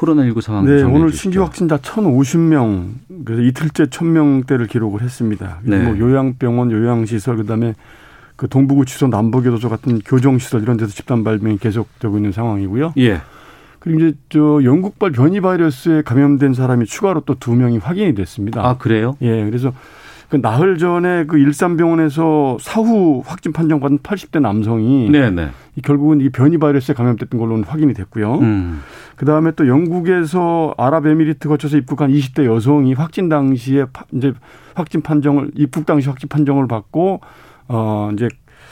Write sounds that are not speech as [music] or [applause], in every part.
코로나19 상황 네, 오늘. 신규 확진자 1,050명, 그래서 이틀째 1,000명대를 기록을 했습니다. 네. 뭐 요양병원, 요양시설, 그다음에 그 동부구치소, 남부교도소 같은 교정시설 이런 데서 집단 발병이 계속되고 있는 상황이고요. 예. 그리고 이제 저 영국발 변이 바이러스에 감염된 사람이 추가로 또 두 명이 확인이 됐습니다. 아, 그래요? 예, 그래서 그 나흘 전에 그 일산병원에서 사후 확진 판정받은 80대 남성이 네네. 이 결국은 이 변이 바이러스에 감염됐던 걸로는 확인이 됐고요. 음. 그 다음에 또 영국에서 아랍에미리트 거쳐서 입국한 20대 여성이 확진 당시에 파- 이제 확진 판정을 입국 당시 확진 판정을 받고 어 이제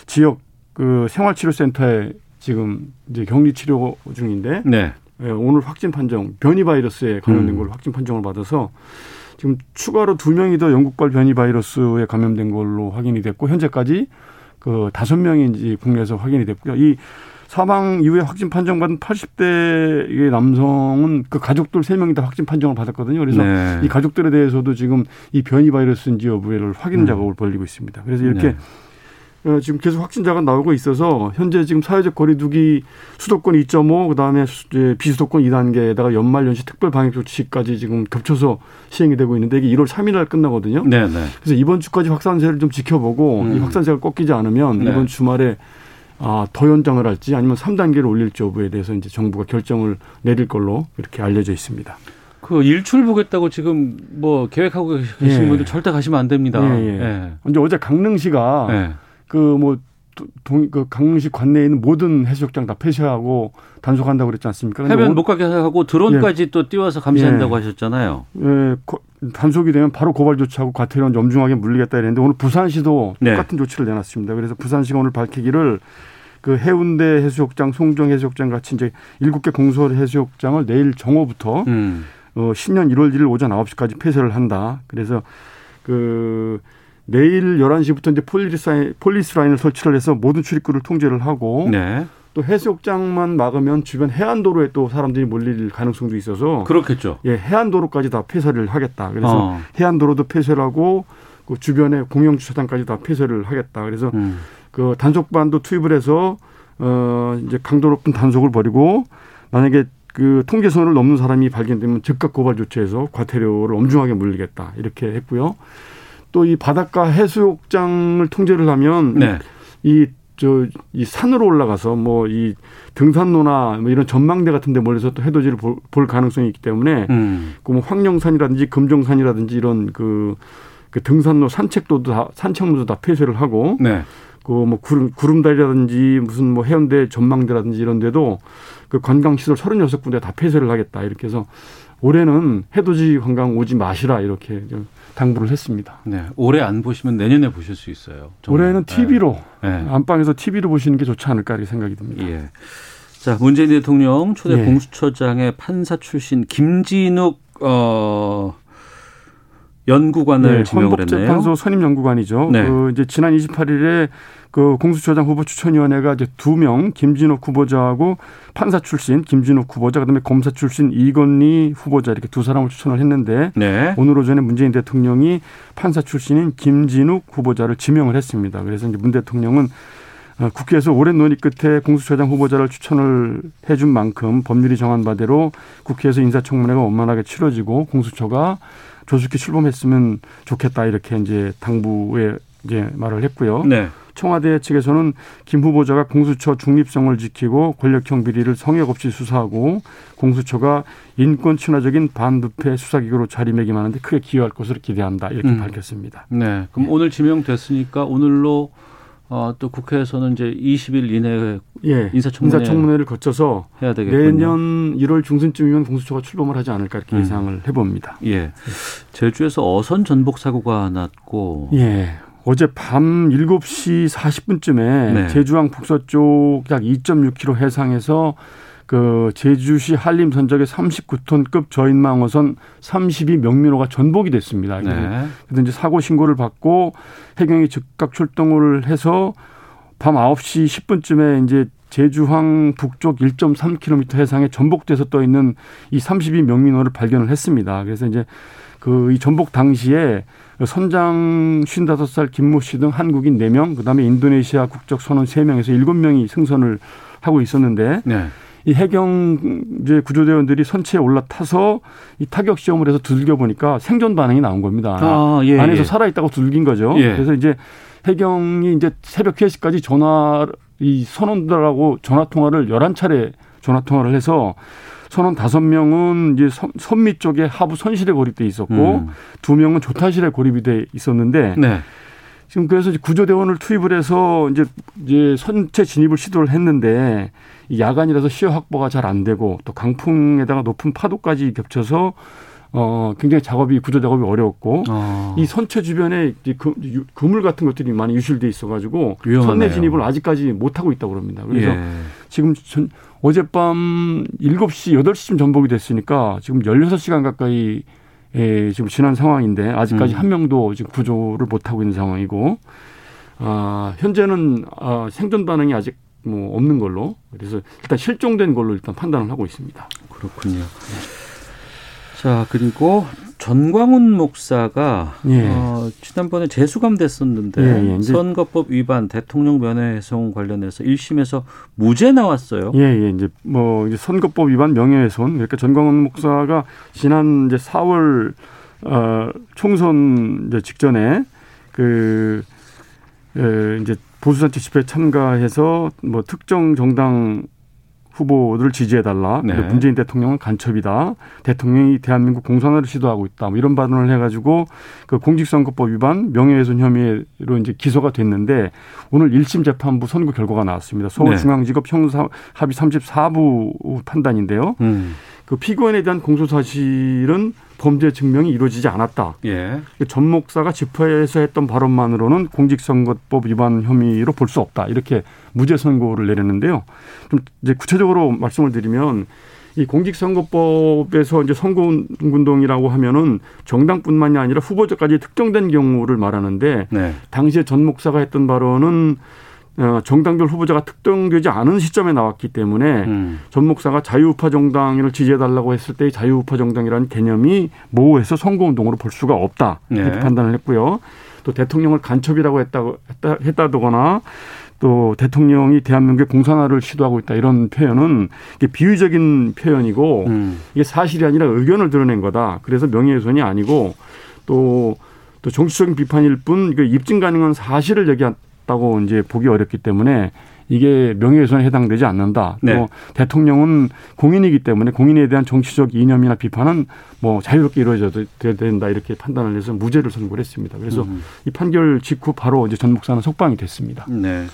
지역 그 생활치료센터에 지금 이제 격리 치료 중인데 네. 예, 오늘 확진 판정 변이 바이러스에 감염된 음. 걸로 확진 판정을 받아서 지금 추가로 두 명이 더 영국발 변이 바이러스에 감염된 걸로 확인이 됐고 현재까지 그 다섯 명이 이제 국내에서 확인이 됐고요. 이 사망 이후에 확진 판정받은 80대의 남성은 그 가족들 세 명이 다 확진 판정을 받았거든요. 그래서 네. 이 가족들에 대해서도 지금 이 변이 바이러스인지 여부를 확인 음. 작업을 벌리고 있습니다. 그래서 이렇게 네. 어, 지금 계속 확진자가 나오고 있어서 현재 지금 사회적 거리두기 수도권 2.5 그다음에 비수도권 2단계에다가 연말 연시 특별 방역 조치까지 지금 겹쳐서 시행이 되고 있는데 이게 1월 3일 날 끝나거든요. 네네. 그래서 이번 주까지 확산세를 좀 지켜보고 음. 이 확산세가 꺾이지 않으면 네. 이번 주말에 아, 더 연장을 할지 아니면 3단계를 올릴지 여부에 대해서 이제 정부가 결정을 내릴 걸로 이렇게 알려져 있습니다. 그 일출 보겠다고 지금 뭐 계획하고 계신 예. 분들 절대 가시면 안 됩니다. 예, 예. 이제 어제 강릉시가 예. 그뭐 동, 그 강릉시 관내에 있는 모든 해수욕장 다 폐쇄하고 단속한다고 그랬지 않습니까? 해변 오- 못 가게 하고 드론까지 또 띄워서 감시한다고 예. 하셨잖아요. 예, 고- 단속이 되면 바로 고발 조치하고 과태료는 엄중하게 물리겠다 이랬는데 오늘 부산시도 네. 똑같은 조치를 내놨습니다. 그래서 부산시가 오늘 밝히기를 그 해운대 해수욕장, 송정 해수욕장 같이 이제 일곱 개 공설 해수욕장을 내일 정오부터 음. 어, 신년 1월 1일 오전 9시까지 폐쇄를 한다. 그래서 그 내일 11시부터 이제 폴리스 라인, 폴리스 라인을 설치를 해서 모든 출입구를 통제를 하고 네. 또 해수욕장만 막으면 주변 해안도로에 또 사람들이 몰릴 가능성도 있어서 그렇겠죠. 예, 해안도로까지 다 폐쇄를 하겠다. 그래서 어. 해안도로도 폐쇄를 하고 그 주변에 공영 주차장까지 다 폐쇄를 하겠다. 그래서 음. 그 단속반도 투입을 해서 어 이제 강도 높은 단속을 벌이고 만약에 그 통제선을 넘는 사람이 발견되면 즉각 고발 조치해서 과태료를 엄중하게 물리겠다 이렇게 했고요. 또 이 바닷가 해수욕장을 통제를 하면 네. 이 저이 산으로 올라가서 뭐 이 등산로나 뭐 이런 전망대 같은 데 몰려서 또 해돋이를 볼, 볼 가능성이 있기 때문에 음. 그뭐 황령산이라든지 금정산이라든지 이런 그, 그 등산로 산책도도 다 산책로도 다 폐쇄를 하고 네. 그뭐 구름 구름다리라든지 무슨 뭐 해운대 전망대라든지 이런 데도 그 관광 시설 36군데 다 폐쇄를 하겠다 이렇게 해서 올해는 해돋이 관광 오지 마시라 이렇게 좀 당부를 했습니다. 네. 올해 안 보시면 내년에 보실 수 있어요. 정말. 올해는 TV로 네. 네. 안방에서 TV로 보시는 게 좋지 않을까 이렇게 생각이 듭니다. 예. 자, 문재인 대통령 초대 예. 공수처장의 판사 출신 김진욱 어 연구관을 네. 헌법재판소 선임 연구관이죠. 네. 그 이제 지난 28일에 그 공수처장 후보 추천위원회가 이제 두 명 김진욱 후보자하고 판사 출신 김진욱 후보자 그다음에 검사 출신 이건희 후보자 이렇게 두 사람을 추천을 했는데 네. 오늘 오전에 문재인 대통령이 판사 출신인 김진욱 후보자를 지명을 했습니다. 그래서 이제 문 대통령은 어, 국회에서 오랜 논의 끝에 공수처장 후보자를 추천을 해준 만큼 법률이 정한 바대로 국회에서 인사청문회가 원만하게 치러지고 공수처가 조속히 출범했으면 좋겠다 이렇게 이제 당부에 이제 말을 했고요. 네. 청와대 측에서는 김 후보자가 공수처 중립성을 지키고 권력형 비리를 성역 없이 수사하고 공수처가 인권 친화적인 반부패 수사기구로 자리매김하는데 크게 기여할 것으로 기대한다 이렇게 음. 밝혔습니다. 네. 그럼 오늘 지명됐으니까 오늘로 어, 또 국회에서는 이제 20일 이내에 예, 인사청문회 인사청문회를 거쳐서 해야 되겠군요. 내년 1월 중순쯤이면 공수처가 출범을 하지 않을까 이렇게 음. 예상을 해봅니다. 예. 제주에서 어선 전복 사고가 났고 예. 어제 밤 7시 40분쯤에 네. 제주항 북서쪽 약 2.6km 해상에서 그 제주시 한림 선적의 39톤급 저인망어선 32 명민호가 전복이 됐습니다. 네. 그래서 이제 사고 신고를 받고 해경이 즉각 출동을 해서 밤 9시 10분쯤에 이제 제주항 북쪽 1.3km 해상에 전복돼서 떠 있는 이 32 명민호를 발견을 했습니다. 그래서 이제 그 이 전복 당시에 선장 55살 김모 씨 등 한국인 4명, 그다음에 인도네시아 국적 선원 3명에서 7명이 승선을 하고 있었는데 네. 이 해경 이제 구조대원들이 선체에 올라타서 이 타격 시험을 해서 두들겨 보니까 생존 반응이 나온 겁니다. 아, 예. 안에서 예. 살아 있다고 두들긴 거죠. 예. 그래서 이제 해경이 이제 새벽 3시까지 전화 이 선원들하고 전화 통화를 11차례 전화 통화를 해서 선원 5명은 이제 선- 선미 쪽에 하부 선실에 고립돼 있었고 음. 두 명은 조타실에 고립이 돼 있었는데 네. 지금 그래서 구조대원을 투입을 해서 이제 이제 선체 진입을 시도를 했는데 이 야간이라서 시야 확보가 잘 안 되고 또 강풍에다가 높은 파도까지 겹쳐서 어 굉장히 작업이 구조 작업이 어려웠고 어. 이 선체 주변에 이제 그, 유- 그물 같은 것들이 많이 유실돼 있어가지고 위험하네요. 선내 진입을 아직까지 못 하고 있다고 그럽니다. 그래서 예. 지금 전, 어젯밤 7시, 8시쯤 전복이 됐으니까 지금 16시간 가까이 예, 지금 지난 상황인데 아직까지 음. 한 명도 지금 구조를 못 하고 있는 상황이고 아, 현재는 아, 생존 반응이 아직 뭐 없는 걸로 그래서 일단 실종된 걸로 일단 판단을 하고 있습니다. 그렇군요. 자, 그리고 전광훈 목사가 예. 어, 지난번에 재수감 됐었는데 예, 예. 선거법 위반 대통령 면회훼손 관련해서 1심에서 무죄 나왔어요. 예, 예, 이제 뭐 이제 선거법 위반 명예훼손 그러니까 전광훈 목사가 지난 이제 4월 어 총선 이제 직전에 그 에, 이제 보수단체 집회에 참가해서 뭐 특정 정당 후보들을 지지해달라. 네. 문재인 대통령은 간첩이다. 대통령이 대한민국 공산화를 시도하고 있다. 뭐 이런 발언을 해가지고 그 공직선거법 위반 명예훼손 혐의로 이제 기소가 됐는데 오늘 1심 재판부 선고 결과가 나왔습니다. 서울중앙지법 형사 합의 34부 판단인데요. 음. 그 피고인에 대한 공소 사실은 범죄 증명이 이루어지지 않았다. 예. 전 목사가 집회에서 했던 발언만으로는 공직선거법 위반 혐의로 볼 수 없다. 이렇게 무죄 선고를 내렸는데요. 좀 이제 구체적으로 말씀을 드리면 이 공직선거법에서 이제 선거운동이라고 하면은 정당뿐만이 아니라 후보자까지 특정된 경우를 말하는데 네. 당시에 전 목사가 했던 발언은 어, 정당별 후보자가 특정되지 않은 시점에 나왔기 때문에 음. 전 목사가 자유우파 정당을 지지해달라고 했을 때 자유우파 정당이라는 개념이 모호해서 선거운동으로 볼 수가 없다 이렇게 네. 판단을 했고요. 또 대통령을 간첩이라고 했다고 했다, 했다거나 또 대통령이 대한민국의 공산화를 시도하고 있다 이런 표현은 이게 비유적인 표현이고 음. 이게 사실이 아니라 의견을 드러낸 거다. 그래서 명예훼손이 아니고 또, 또 정치적인 비판일 뿐, 그 입증 가능한 사실을 얘기 했다고 이제 보기 어렵기 때문에 이게 명예훼손에 해당되지 않는다. 네. 또 대통령은 공인이기 때문에 공인에 대한 정치적 이념이나 비판은 뭐 자유롭게 이루어져야 된다 이렇게 판단을 해서 무죄를 선고를 했습니다. 그래서 음. 이 판결 직후 바로 이제 전 목사는 석방이 됐습니다. 네.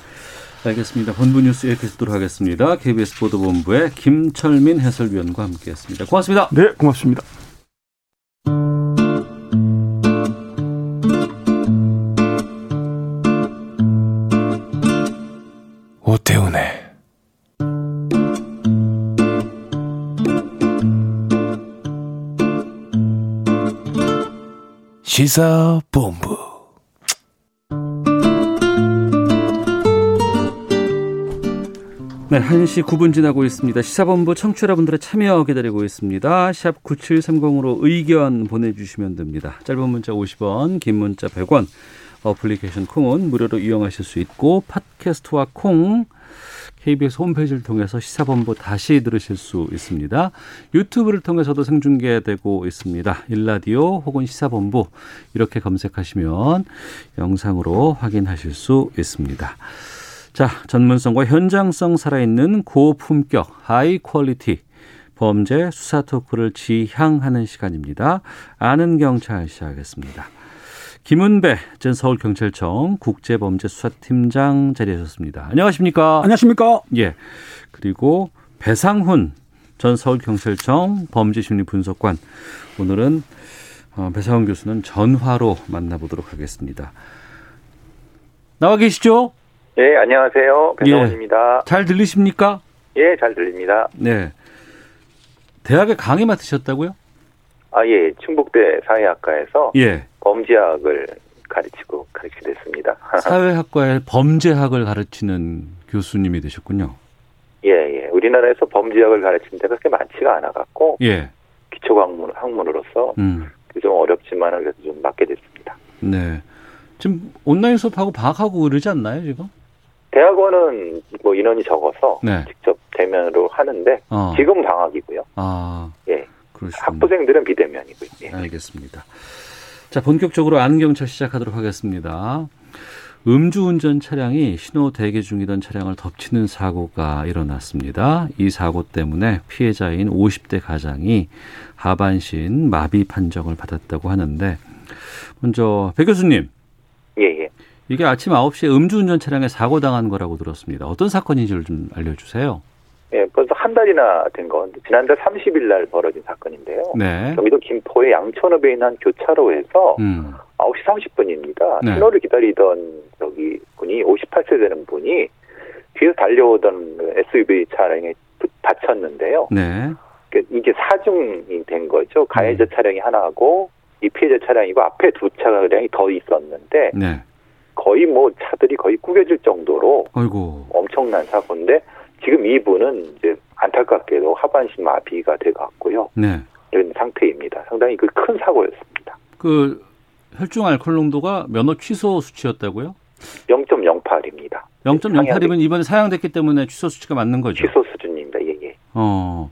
알겠습니다. 본부 뉴스 여기까지 듣도록 하겠습니다. KBS 보도본부의 김철민 해설위원과 함께했습니다. 고맙습니다. 네, 고맙습니다. 오태훈의 시사본부 네, 1시 9분 지나고 있습니다. 시사본부 청취자분들의 참여 기다리고 있습니다. 샵 9730으로 의견 보내주시면 됩니다. 짧은 문자 50원, 긴 문자 100원, 어플리케이션 콩은 무료로 이용하실 수 있고 팟캐스트와 콩 KBS 홈페이지를 통해서 시사본부 다시 들으실 수 있습니다. 유튜브를 통해서도 생중계되고 있습니다. 일라디오 혹은 시사본부 이렇게 검색하시면 영상으로 확인하실 수 있습니다. 자, 전문성과 현장성 살아있는 고품격 high quality 범죄 수사 토크를 지향하는 시간입니다. 아는 경찰 시작하겠습니다. 김은배 전 서울경찰청 국제범죄수사팀장 자리하셨습니다. 안녕하십니까? 안녕하십니까? 예. 그리고 배상훈 전 서울경찰청 범죄심리분석관. 오늘은 어, 배상훈 교수는 전화로 만나보도록 하겠습니다. 나와 계시죠? 예, 안녕하세요. 배성훈입니다. 잘 들리십니까? 예, 잘 들립니다. 네. 대학에 강의 맡으셨다고요? 아, 예, 충북대 사회학과에서 예. 범죄학을 가르치고 가르치게 됐습니다. [laughs] 사회학과에 범죄학을 가르치는 교수님이 되셨군요. 예, 예. 우리나라에서 범죄학을 가르치는 데가 그렇게 많지가 않아갖고 예. 기초 학문, 학문으로서 음. 좀 어렵지만 그래도 좀 맡게 됐습니다. 네. 지금 온라인 수업하고 방학하고 그러지 않나요, 지금? 대학원은 뭐 인원이 적어서 네. 직접 대면으로 하는데 어. 지금 방학이고요. 아, 예. 그러시군요. 학부생들은 비대면이고요. 예. 알겠습니다. 자, 본격적으로 안경찰 시작하도록 하겠습니다. 음주운전 차량이 신호 대기 중이던 차량을 덮치는 사고가 일어났습니다. 이 사고 때문에 피해자인 50대 가장이 하반신 마비 판정을 받았다고 하는데, 먼저 배 교수님, 예, 예. 이게 아침 9시에 음주운전 차량에 사고 당한 거라고 들었습니다. 어떤 사건인지를 좀 알려 주세요. 예, 벌써 한 달이나 된 건 지난달 30일 날 벌어진 사건인데요. 네. 경기도 김포의 양천읍에 있는 교차로에서 음, 9시 30분입니다. 네. 신호를 기다리던 저기 분이 58세 되는 분이 뒤에서 달려오던 그 SUV 차량에 부- 다쳤는데요. 네. 그 이게 사중이 된 거죠. 음. 가해자 차량이 하나고 이 피해자 차량이고 앞에 두 차량이 더 있었는데 네. 거의 뭐 차들이 거의 구겨질 정도로 아이고. 엄청난 사고인데 지금 이분은 이제 안타깝게도 하반신 마비가 돼 갖고요. 네. 이런 상태입니다. 상당히 그 큰 사고였습니다. 그 혈중 알코올 농도가 면허 취소 수치였다고요? 0.08입니다. 0.08이면 이번에 사양됐기 때문에 취소 수치가 맞는 거죠. 취소 수준입니다. 예, 예. 어.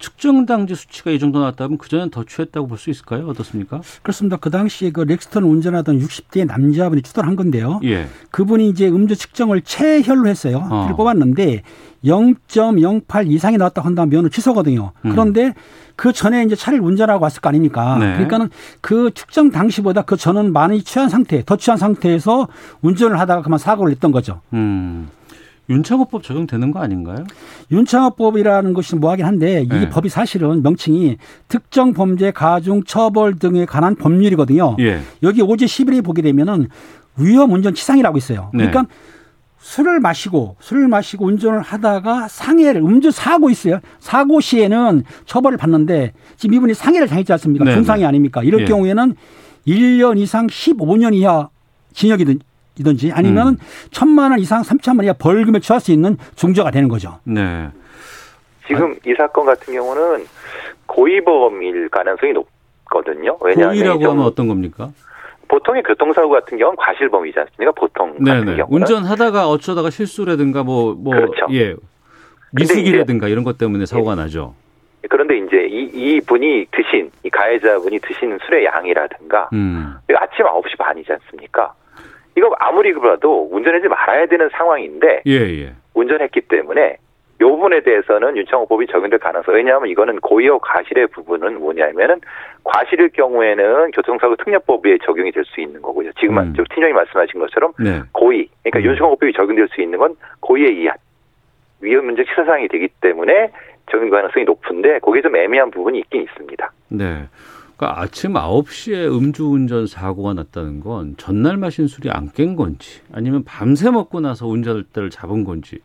측정 당시 수치가 이 정도 나왔다면 그전엔 더 취했다고 볼 수 있을까요? 어떻습니까? 그렇습니다. 그 당시에 그 렉스턴을 운전하던 60대 남자분이 추돌을 한 건데요. 예. 그분이 이제 음주 측정을 최혈로 했어요. 어. 뽑았는데 0.08 이상이 나왔다 한다면 면허 취소거든요. 음. 그런데 그 전에 이제 차를 운전하고 왔을 거 아닙니까? 네. 그러니까는 그 측정 당시보다 그 전은 많이 취한 상태, 더 취한 상태에서 운전을 하다가 그만 사고를 냈던 거죠. 음. 윤창호법 적용되는 거 아닌가요? 윤창호법이라는 것이 뭐하긴 한데 이 네. 법이 사실은 명칭이 특정 범죄 가중 처벌 등에 관한 법률이거든요. 예. 여기 오제 11에 보게 되면은 위험 운전 치상이라고 있어요. 네. 그러니까 술을 마시고 술을 마시고 운전을 하다가 상해를 음주 사고 있어요. 사고 시에는 처벌을 받는데 지금 이분이 상해를 당했지 않습니까? 네, 네. 아닙니까? 이럴 예. 경우에는 1년 이상 15년 이하 징역이든 이든지 아니면 음. 은 천만 원 이상 3천만 원 이하 벌금에 처할 수 있는 중저가 되는 거죠. 네. 지금 이 사건 같은 경우는 고의범일 가능성이 높거든요. 왜냐하면 고의라고 좀 하면 어떤 겁니까? 보통의 교통사고 같은 경우는 과실범이지 않습니까? 보통 같은 네네. 경우는 운전하다가 어쩌다가 실수라든가 뭐, 뭐, 그렇죠. 예. 미숙이라든가 이런 것 때문에 사고가 나죠. 그런데 이제 이, 이 분이 드신 이 가해자분이 드신 술의 양이라든가 음. 아침 9시 반이지 않습니까? 이거 아무리 그래도 운전하지 말아야 되는 상황인데 예, 예. 운전했기 때문에 요 부분에 대해서는 윤창호법이 적용될 가능성. 왜냐하면 이거는 고의와 과실의 부분은 뭐냐면은 과실일 경우에는 교통사고 특례법에 적용이 될 수 있는 거고요. 지금 음. 저 팀장이 말씀하신 것처럼 네. 고의, 그러니까 음. 윤창호법이 적용될 수 있는 건 고의에 의한 위험 문제 치사상이 되기 때문에 적용 가능성이 높은데 거기에 좀 애매한 부분이 있긴 있습니다. 네. 그러니까 아침 9시에 음주운전 사고가 났다는 건 전날 마신 술이 안 깬 건지 아니면 밤새 먹고 나서 운전대를 잡은 건지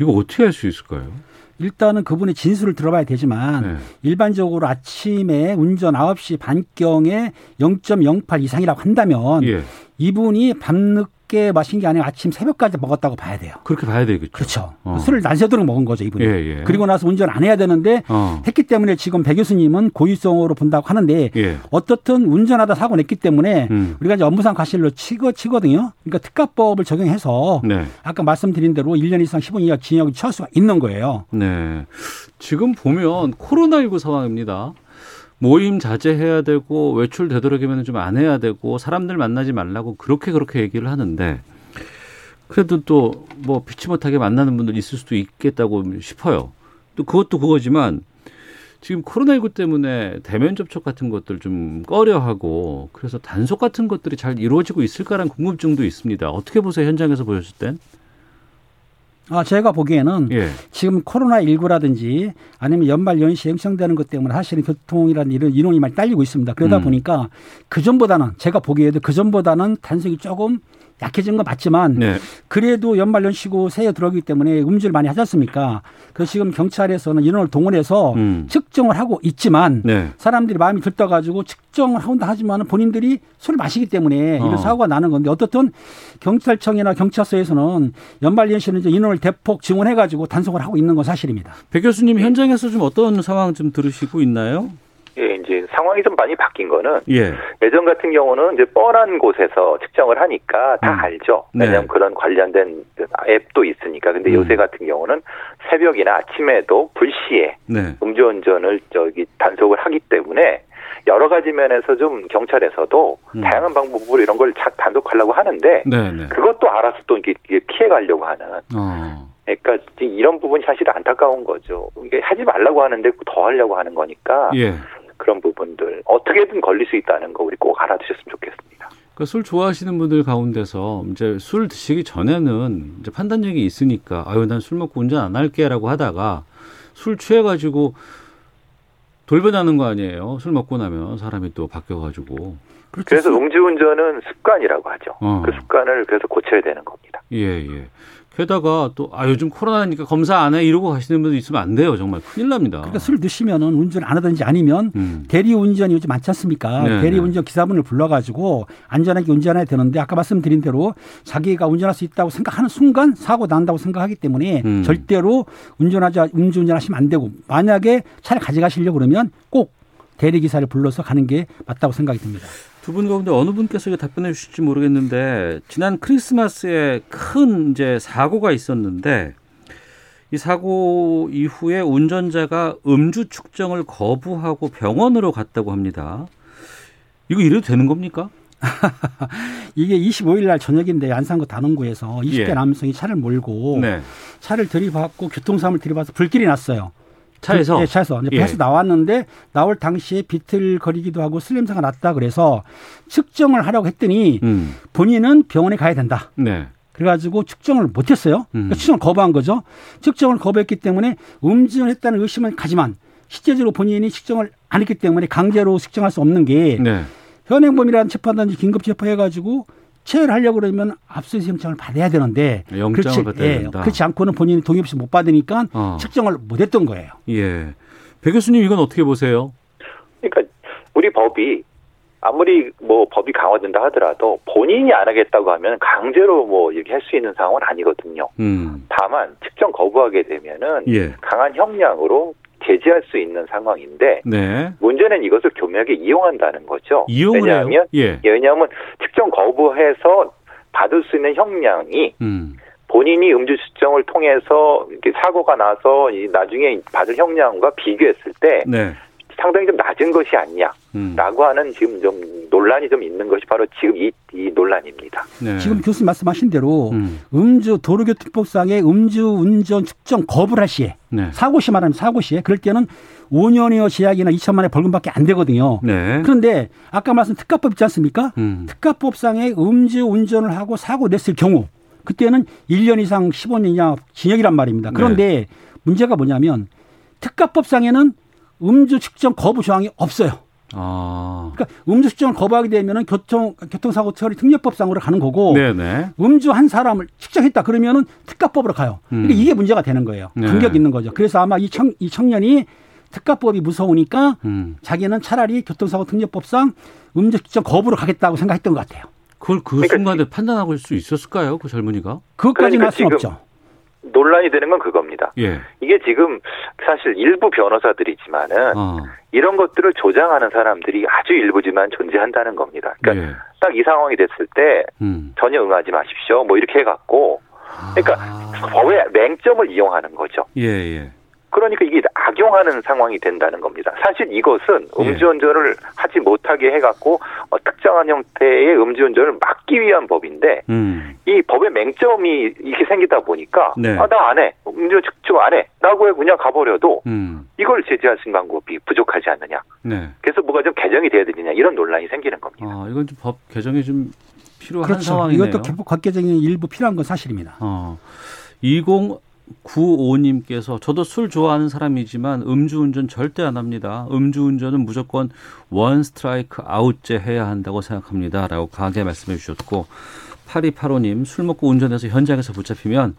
이거 어떻게 할 수 있을까요? 일단은 그분의 진술을 들어봐야 되지만 네. 일반적으로 아침에 운전 9시 반경에 0.08 이상이라고 한다면 예. 이분이 밤늦게 늦게 마신 게 아니라 아침 새벽까지 먹었다고 봐야 돼요. 그렇게 봐야 되겠죠. 그렇죠. 어. 술을 낮새도록 먹은 거죠, 이분이. 예, 예. 그리고 나서 운전 안 해야 되는데 어. 했기 때문에 지금 배 교수님은 고의성으로 본다고 하는데 예. 어떻든 운전하다 사고 냈기 때문에 음. 우리가 이제 업무상 과실로 치거 치거든요. 그러니까 특가법을 적용해서 네. 아까 말씀드린 대로 1년 이상 15년 이하 징역이 처할 수가 있는 거예요. 네. 지금 보면 코로나19 상황입니다. 모임 자제해야 되고 외출 되도록이면 좀 안 해야 되고 사람들 만나지 말라고 그렇게 그렇게 얘기를 하는데 그래도 또 뭐 피치 못하게 만나는 분들 있을 수도 있겠다고 싶어요. 또 그것도 그거지만 지금 코로나19 때문에 대면 접촉 같은 것들 좀 꺼려하고 그래서 단속 같은 것들이 잘 이루어지고 있을까라는 궁금증도 있습니다. 어떻게 보세요? 현장에서 보셨을 땐? 아, 제가 보기에는 예. 지금 코로나19라든지 아니면 연말 연시에 형성되는 것 때문에 사실은 교통이라는 이런 인원이 많이 딸리고 있습니다. 그러다 음. 보니까 그전보다는 제가 보기에도 그전보다는 단속이 조금 약해진 건 맞지만 네. 그래도 연말 연 시고 새해 들어오기 때문에 음주를 많이 하지 않습니까? 그래서 지금 경찰에서는 인원을 동원해서 음. 측정을 하고 있지만 네. 사람들이 마음이 들떠가지고 측정을 한다 하지만 본인들이 술을 마시기 때문에 어. 이런 사고가 나는 건데 어떻든 경찰청이나 경찰서에서는 연말연 시는 이제 인원을 대폭 증원해가지고 단속을 하고 있는 건 사실입니다. 배 교수님 현장에서 좀 어떤 상황 좀 들으시고 있나요? 예, 이제 상황이 좀 많이 바뀐 거는 예. 예전 같은 경우는 이제 뻔한 곳에서 측정을 하니까 다 음. 알죠. 네. 왜냐하면 그런 관련된 앱도 있으니까. 근데 음. 요새 같은 경우는 새벽이나 아침에도 불시에 네. 음주운전을 저기 단속을 하기 때문에 여러 가지 면에서 좀 경찰에서도 음. 다양한 방법으로 이런 걸 자- 단속하려고 하는데 네, 네. 그것도 알아서 또 이렇게 피해 가려고 하는 어. 그러니까 이런 부분이 사실 안타까운 거죠. 이게 하지 말라고 하는데 더 하려고 하는 거니까 예. 그런 부분들 어떻게든 걸릴 수 있다는 거 우리 꼭 알아두셨으면 좋겠습니다. 그러니까 술 좋아하시는 분들 가운데서 이제 술 드시기 전에는 이제 판단력이 있으니까 아유 난 술 먹고 운전 안 할게라고 하다가 술 취해가지고 돌변하는 거 아니에요. 술 먹고 나면 사람이 또 바뀌어가지고. 그래서 음주운전은 습관이라고 하죠. 어. 그 습관을 그래서 고쳐야 되는 겁니다. 예, 예. 게다가 또, 아, 요즘 코로나니까 검사 안 해. 이러고 가시는 분들 있으면 안 돼요. 정말 큰일 납니다. 그러니까 술 드시면은 운전 안 하든지 아니면 음. 대리 운전이 요즘 많지 않습니까? 네, 대리 운전 기사분을 불러가지고 안전하게 운전해야 되는데 아까 말씀드린 대로 자기가 운전할 수 있다고 생각하는 순간 사고 난다고 생각하기 때문에 음. 절대로 운전하지 음주운전하시면 안 되고 만약에 차를 가져가시려고 그러면 꼭 대리 기사를 불러서 가는 게 맞다고 생각이 듭니다. 두 분 가운데 어느 분께서 답변해 주실지 모르겠는데 지난 크리스마스에 큰 이제 사고가 있었는데 이 사고 이후에 운전자가 음주 측정을 거부하고 병원으로 갔다고 합니다. 이거 이래도 되는 겁니까? [laughs] 이게 25일 날 저녁인데 안산구 단원구에서 20대 예. 남성이 차를 몰고 네. 차를 들이받고 교통사고를 들이받아서 불길이 났어요. 차에서 네, 차에서 이제 예. 배에서 나왔는데 나올 당시에 비틀거리기도 하고 술 냄새가 났다 그래서 측정을 하려고 했더니 음. 본인은 병원에 가야 된다. 네. 그래가지고 측정을 못했어요. 음. 그러니까 측정을 거부한 거죠. 측정을 거부했기 때문에 음주했다는 의심은 가지만 실제적으로 본인이 측정을 안 했기 때문에 강제로 측정할 수 없는 게 네. 현행범이라는 체포한다든지 긴급 체포해가지고 체를 하려고 그러면 압수수색 영장을 받아야 되는데 영장을 그렇지, 받아야 예, 된다. 그렇지 않고는 본인이 동의 없이 못 받으니까 어. 측정을 못 했던 거예요. 예. 배 교수님 이건 어떻게 보세요? 그러니까 우리 법이 아무리 뭐 법이 강화된다 하더라도 본인이 안 하겠다고 하면 강제로 뭐 이렇게 할 수 있는 상황은 아니거든요. 음. 다만 측정 거부하게 되면은 예. 강한 형량으로 제지할 수 있는 상황인데 네. 문제는 이것을 교묘하게 이용한다는 거죠. 이용을 왜냐하면? 예. 왜냐하면 측정 거부해서 받을 수 있는 형량이 음. 본인이 음주 측정을 통해서 사고가 나서 이 나중에 받을 형량과 비교했을 때 네. 상당히 좀 낮은 것이 아니냐라고 음. 하는 지금 좀 논란이 좀 있는 것이 바로 지금 이, 이 논란입니다. 네. 지금 교수님 말씀하신 대로 음. 음주 도로교통법상의 음주 운전 측정 거부를 할 시에 네. 사고 시 말하면 사고 시에 그럴 때는 5년이어 제약이나 2천만 원의 벌금밖에 안 되거든요. 네. 그런데 아까 말씀 특가법 있지 않습니까? 음. 특가법상의 음주 운전을 하고 사고 냈을 경우 그때는 1년 이상 15년 이하 징역이란 말입니다. 네. 그런데 문제가 뭐냐면 특가법상에는 음주 측정 거부 조항이 없어요. 아. 그러니까 음주 측정을 거부하게 되면은 교통 교통사고 처리 특례법상으로 가는 거고 네네. 음주 한 사람을 측정했다 그러면은 특가법으로 가요. 그러니까 음. 이게 문제가 되는 거예요. 네. 간격 있는 거죠. 그래서 아마 이, 청, 이 청년이 특가법이 무서우니까 음. 자기는 차라리 교통사고 특례법상 음주 측정 거부로 가겠다고 생각했던 것 같아요. 그걸 그 그러니까 순간에 판단하고 수 있었을까요? 그 젊은이가? 그것까지는 그러니까 할 수는 지금 없죠. 논란이 되는 건 그겁니다. 예. 이게 지금 사실 일부 변호사들이지만은 어. 이런 것들을 조장하는 사람들이 아주 일부지만 존재한다는 겁니다. 그러니까 예. 딱이 상황이 됐을 때 음. 전혀 응하지 마십시오. 뭐 이렇게 해갖고 그러니까 아. 법의 맹점을 이용하는 거죠. 예, 예. 그러니까 이게 악용하는 상황이 된다는 겁니다. 사실 이것은 예. 음주운전을 하지 못하게 해갖고 어, 특정한 형태의 음주운전을 막기 위한 법인데 음. 이 법의 맹점이 이렇게 생기다 보니까 네. 아, 나 안 해. 음주 측정 안 해. 라고 해 그냥 가버려도 음. 이걸 제재할 수 있는 방법이 부족하지 않느냐. 네. 그래서 뭐가 좀 개정이 돼야 되느냐 이런 논란이 생기는 겁니다. 아, 이건 좀 법 개정이 좀 필요한 그렇죠. 상황이네요. 이것도 개법 곽개정이 일부 필요한 건 사실입니다. 어. 2095님께서 저도 술 좋아하는 사람이지만 음주운전 절대 안 합니다. 음주운전은 무조건 원 스트라이크 아웃제 해야 한다고 생각합니다. 라고 강하게 말씀해 주셨고 8285님 술 먹고 운전해서 현장에서 붙잡히면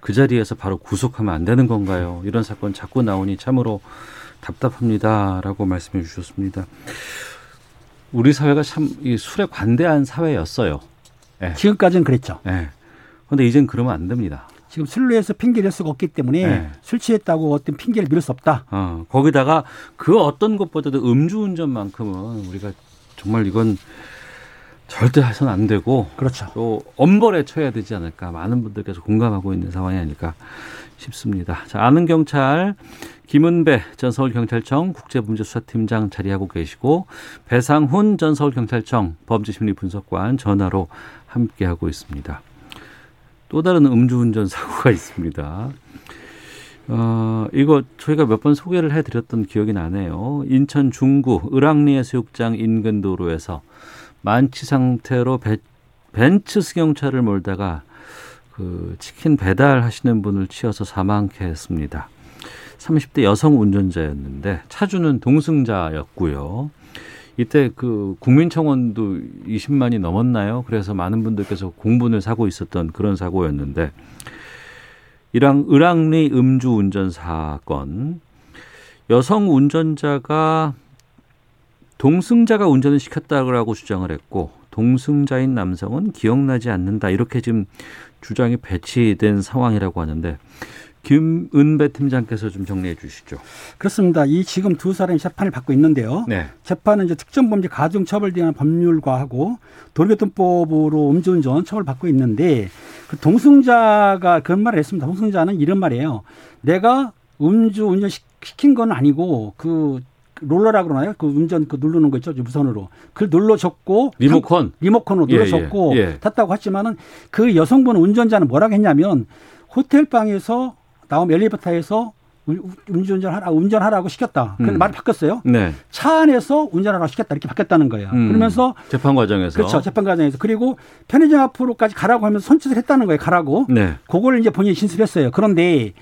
그 자리에서 바로 구속하면 안 되는 건가요? 이런 사건 자꾸 나오니 참으로 답답합니다. 라고 말씀해 주셨습니다. 우리 사회가 참 이 술에 관대한 사회였어요. 지금까지는 그랬죠. 예. 근데 이젠 그러면 안 됩니다. 지금 술로 해서 핑계를 댈 수가 없기 때문에 네. 술 취했다고 어떤 핑계를 밀을 수 없다. 어, 거기다가 그 어떤 것보다도 음주운전만큼은 우리가 정말 이건 절대 해서는 안 되고 그렇죠. 또 엄벌에 처해야 되지 않을까 많은 분들께서 공감하고 있는 상황이 아닐까 싶습니다. 자, 아는 경찰 김은배 전 서울경찰청 국제문제수사팀장 자리하고 계시고 배상훈 전 서울경찰청 범죄심리분석관 전화로 함께하고 있습니다. 또 다른 음주운전 사고가 있습니다. 어, 이거 저희가 몇 번 소개를 해드렸던 기억이 나네요. 인천 중구 을왕리 해수욕장 인근 도로에서 만취 상태로 배, 벤츠 승용차를 몰다가 그 치킨 배달하시는 분을 치어서 사망케 했습니다. 30대 여성 운전자였는데 차주는 동승자였고요. 이때 그 국민청원도 20만이 넘었나요? 그래서 많은 분들께서 공분을 사고 있었던 그런 사고였는데 이랑 을왕리 음주 운전 사건 여성 운전자가 동승자가 운전을 시켰다고 주장을 했고 동승자인 남성은 기억나지 않는다 이렇게 지금 주장이 배치된 상황이라고 하는데 김은배 팀장께서 좀 정리해 주시죠. 그렇습니다. 이 지금 두 사람이 재판을 받고 있는데요. 네. 재판은 이제 특정범죄 가중처벌 대한 법률과하고 도로교통법으로 음주운전 처벌받고 있는데 그 동승자가 그런 말을 했습니다. 동승자는 이런 말이에요. 내가 음주운전 시킨 건 아니고 그 롤러라 그러나요? 그 운전 그 누르는 거 있죠, 무선으로. 그걸 눌러줬고 리모컨 리모컨으로 예, 눌러줬고 예, 예. 탔다고 했지만은 그 여성분 운전자는 뭐라고 했냐면 호텔 방에서 나오면 엘리베이터에서 운전을 하라, 운전하라고 시켰다. 그런데 음. 말을 바꿨어요. 네. 차 안에서 운전하라고 시켰다. 이렇게 바뀌었다는 거예요. 음. 그러면서 재판 과정에서 그렇죠. 재판 과정에서 그리고 편의점 앞으로까지 가라고 하면서 손짓을 했다는 거예요. 가라고. 네. 그걸 이제 본인이 진술했어요. 그런데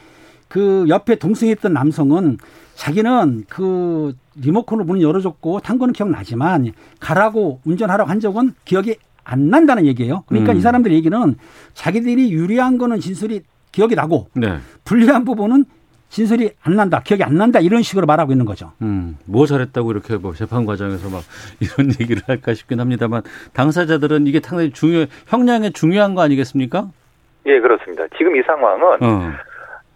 그 옆에 동승했던 남성은 자기는 그 리모컨으로 문을 열어줬고 탄 거는 기억나지만 가라고 운전하라고 한 적은 기억이 안 난다는 얘기예요. 그러니까 음. 이 사람들 얘기는 자기들이 유리한 거는 진술이 기억이 나고 네. 불리한 부분은 진술이 안 난다, 기억이 안 난다 이런 식으로 말하고 있는 거죠. 음, 뭐 잘했다고 이렇게 뭐 재판 과정에서 막 [laughs] 이런 얘기를 할까 싶긴 합니다만 당사자들은 이게 상당히 중요 형량에 중요한 거 아니겠습니까? 예, 그렇습니다. 지금 이 상황은 어.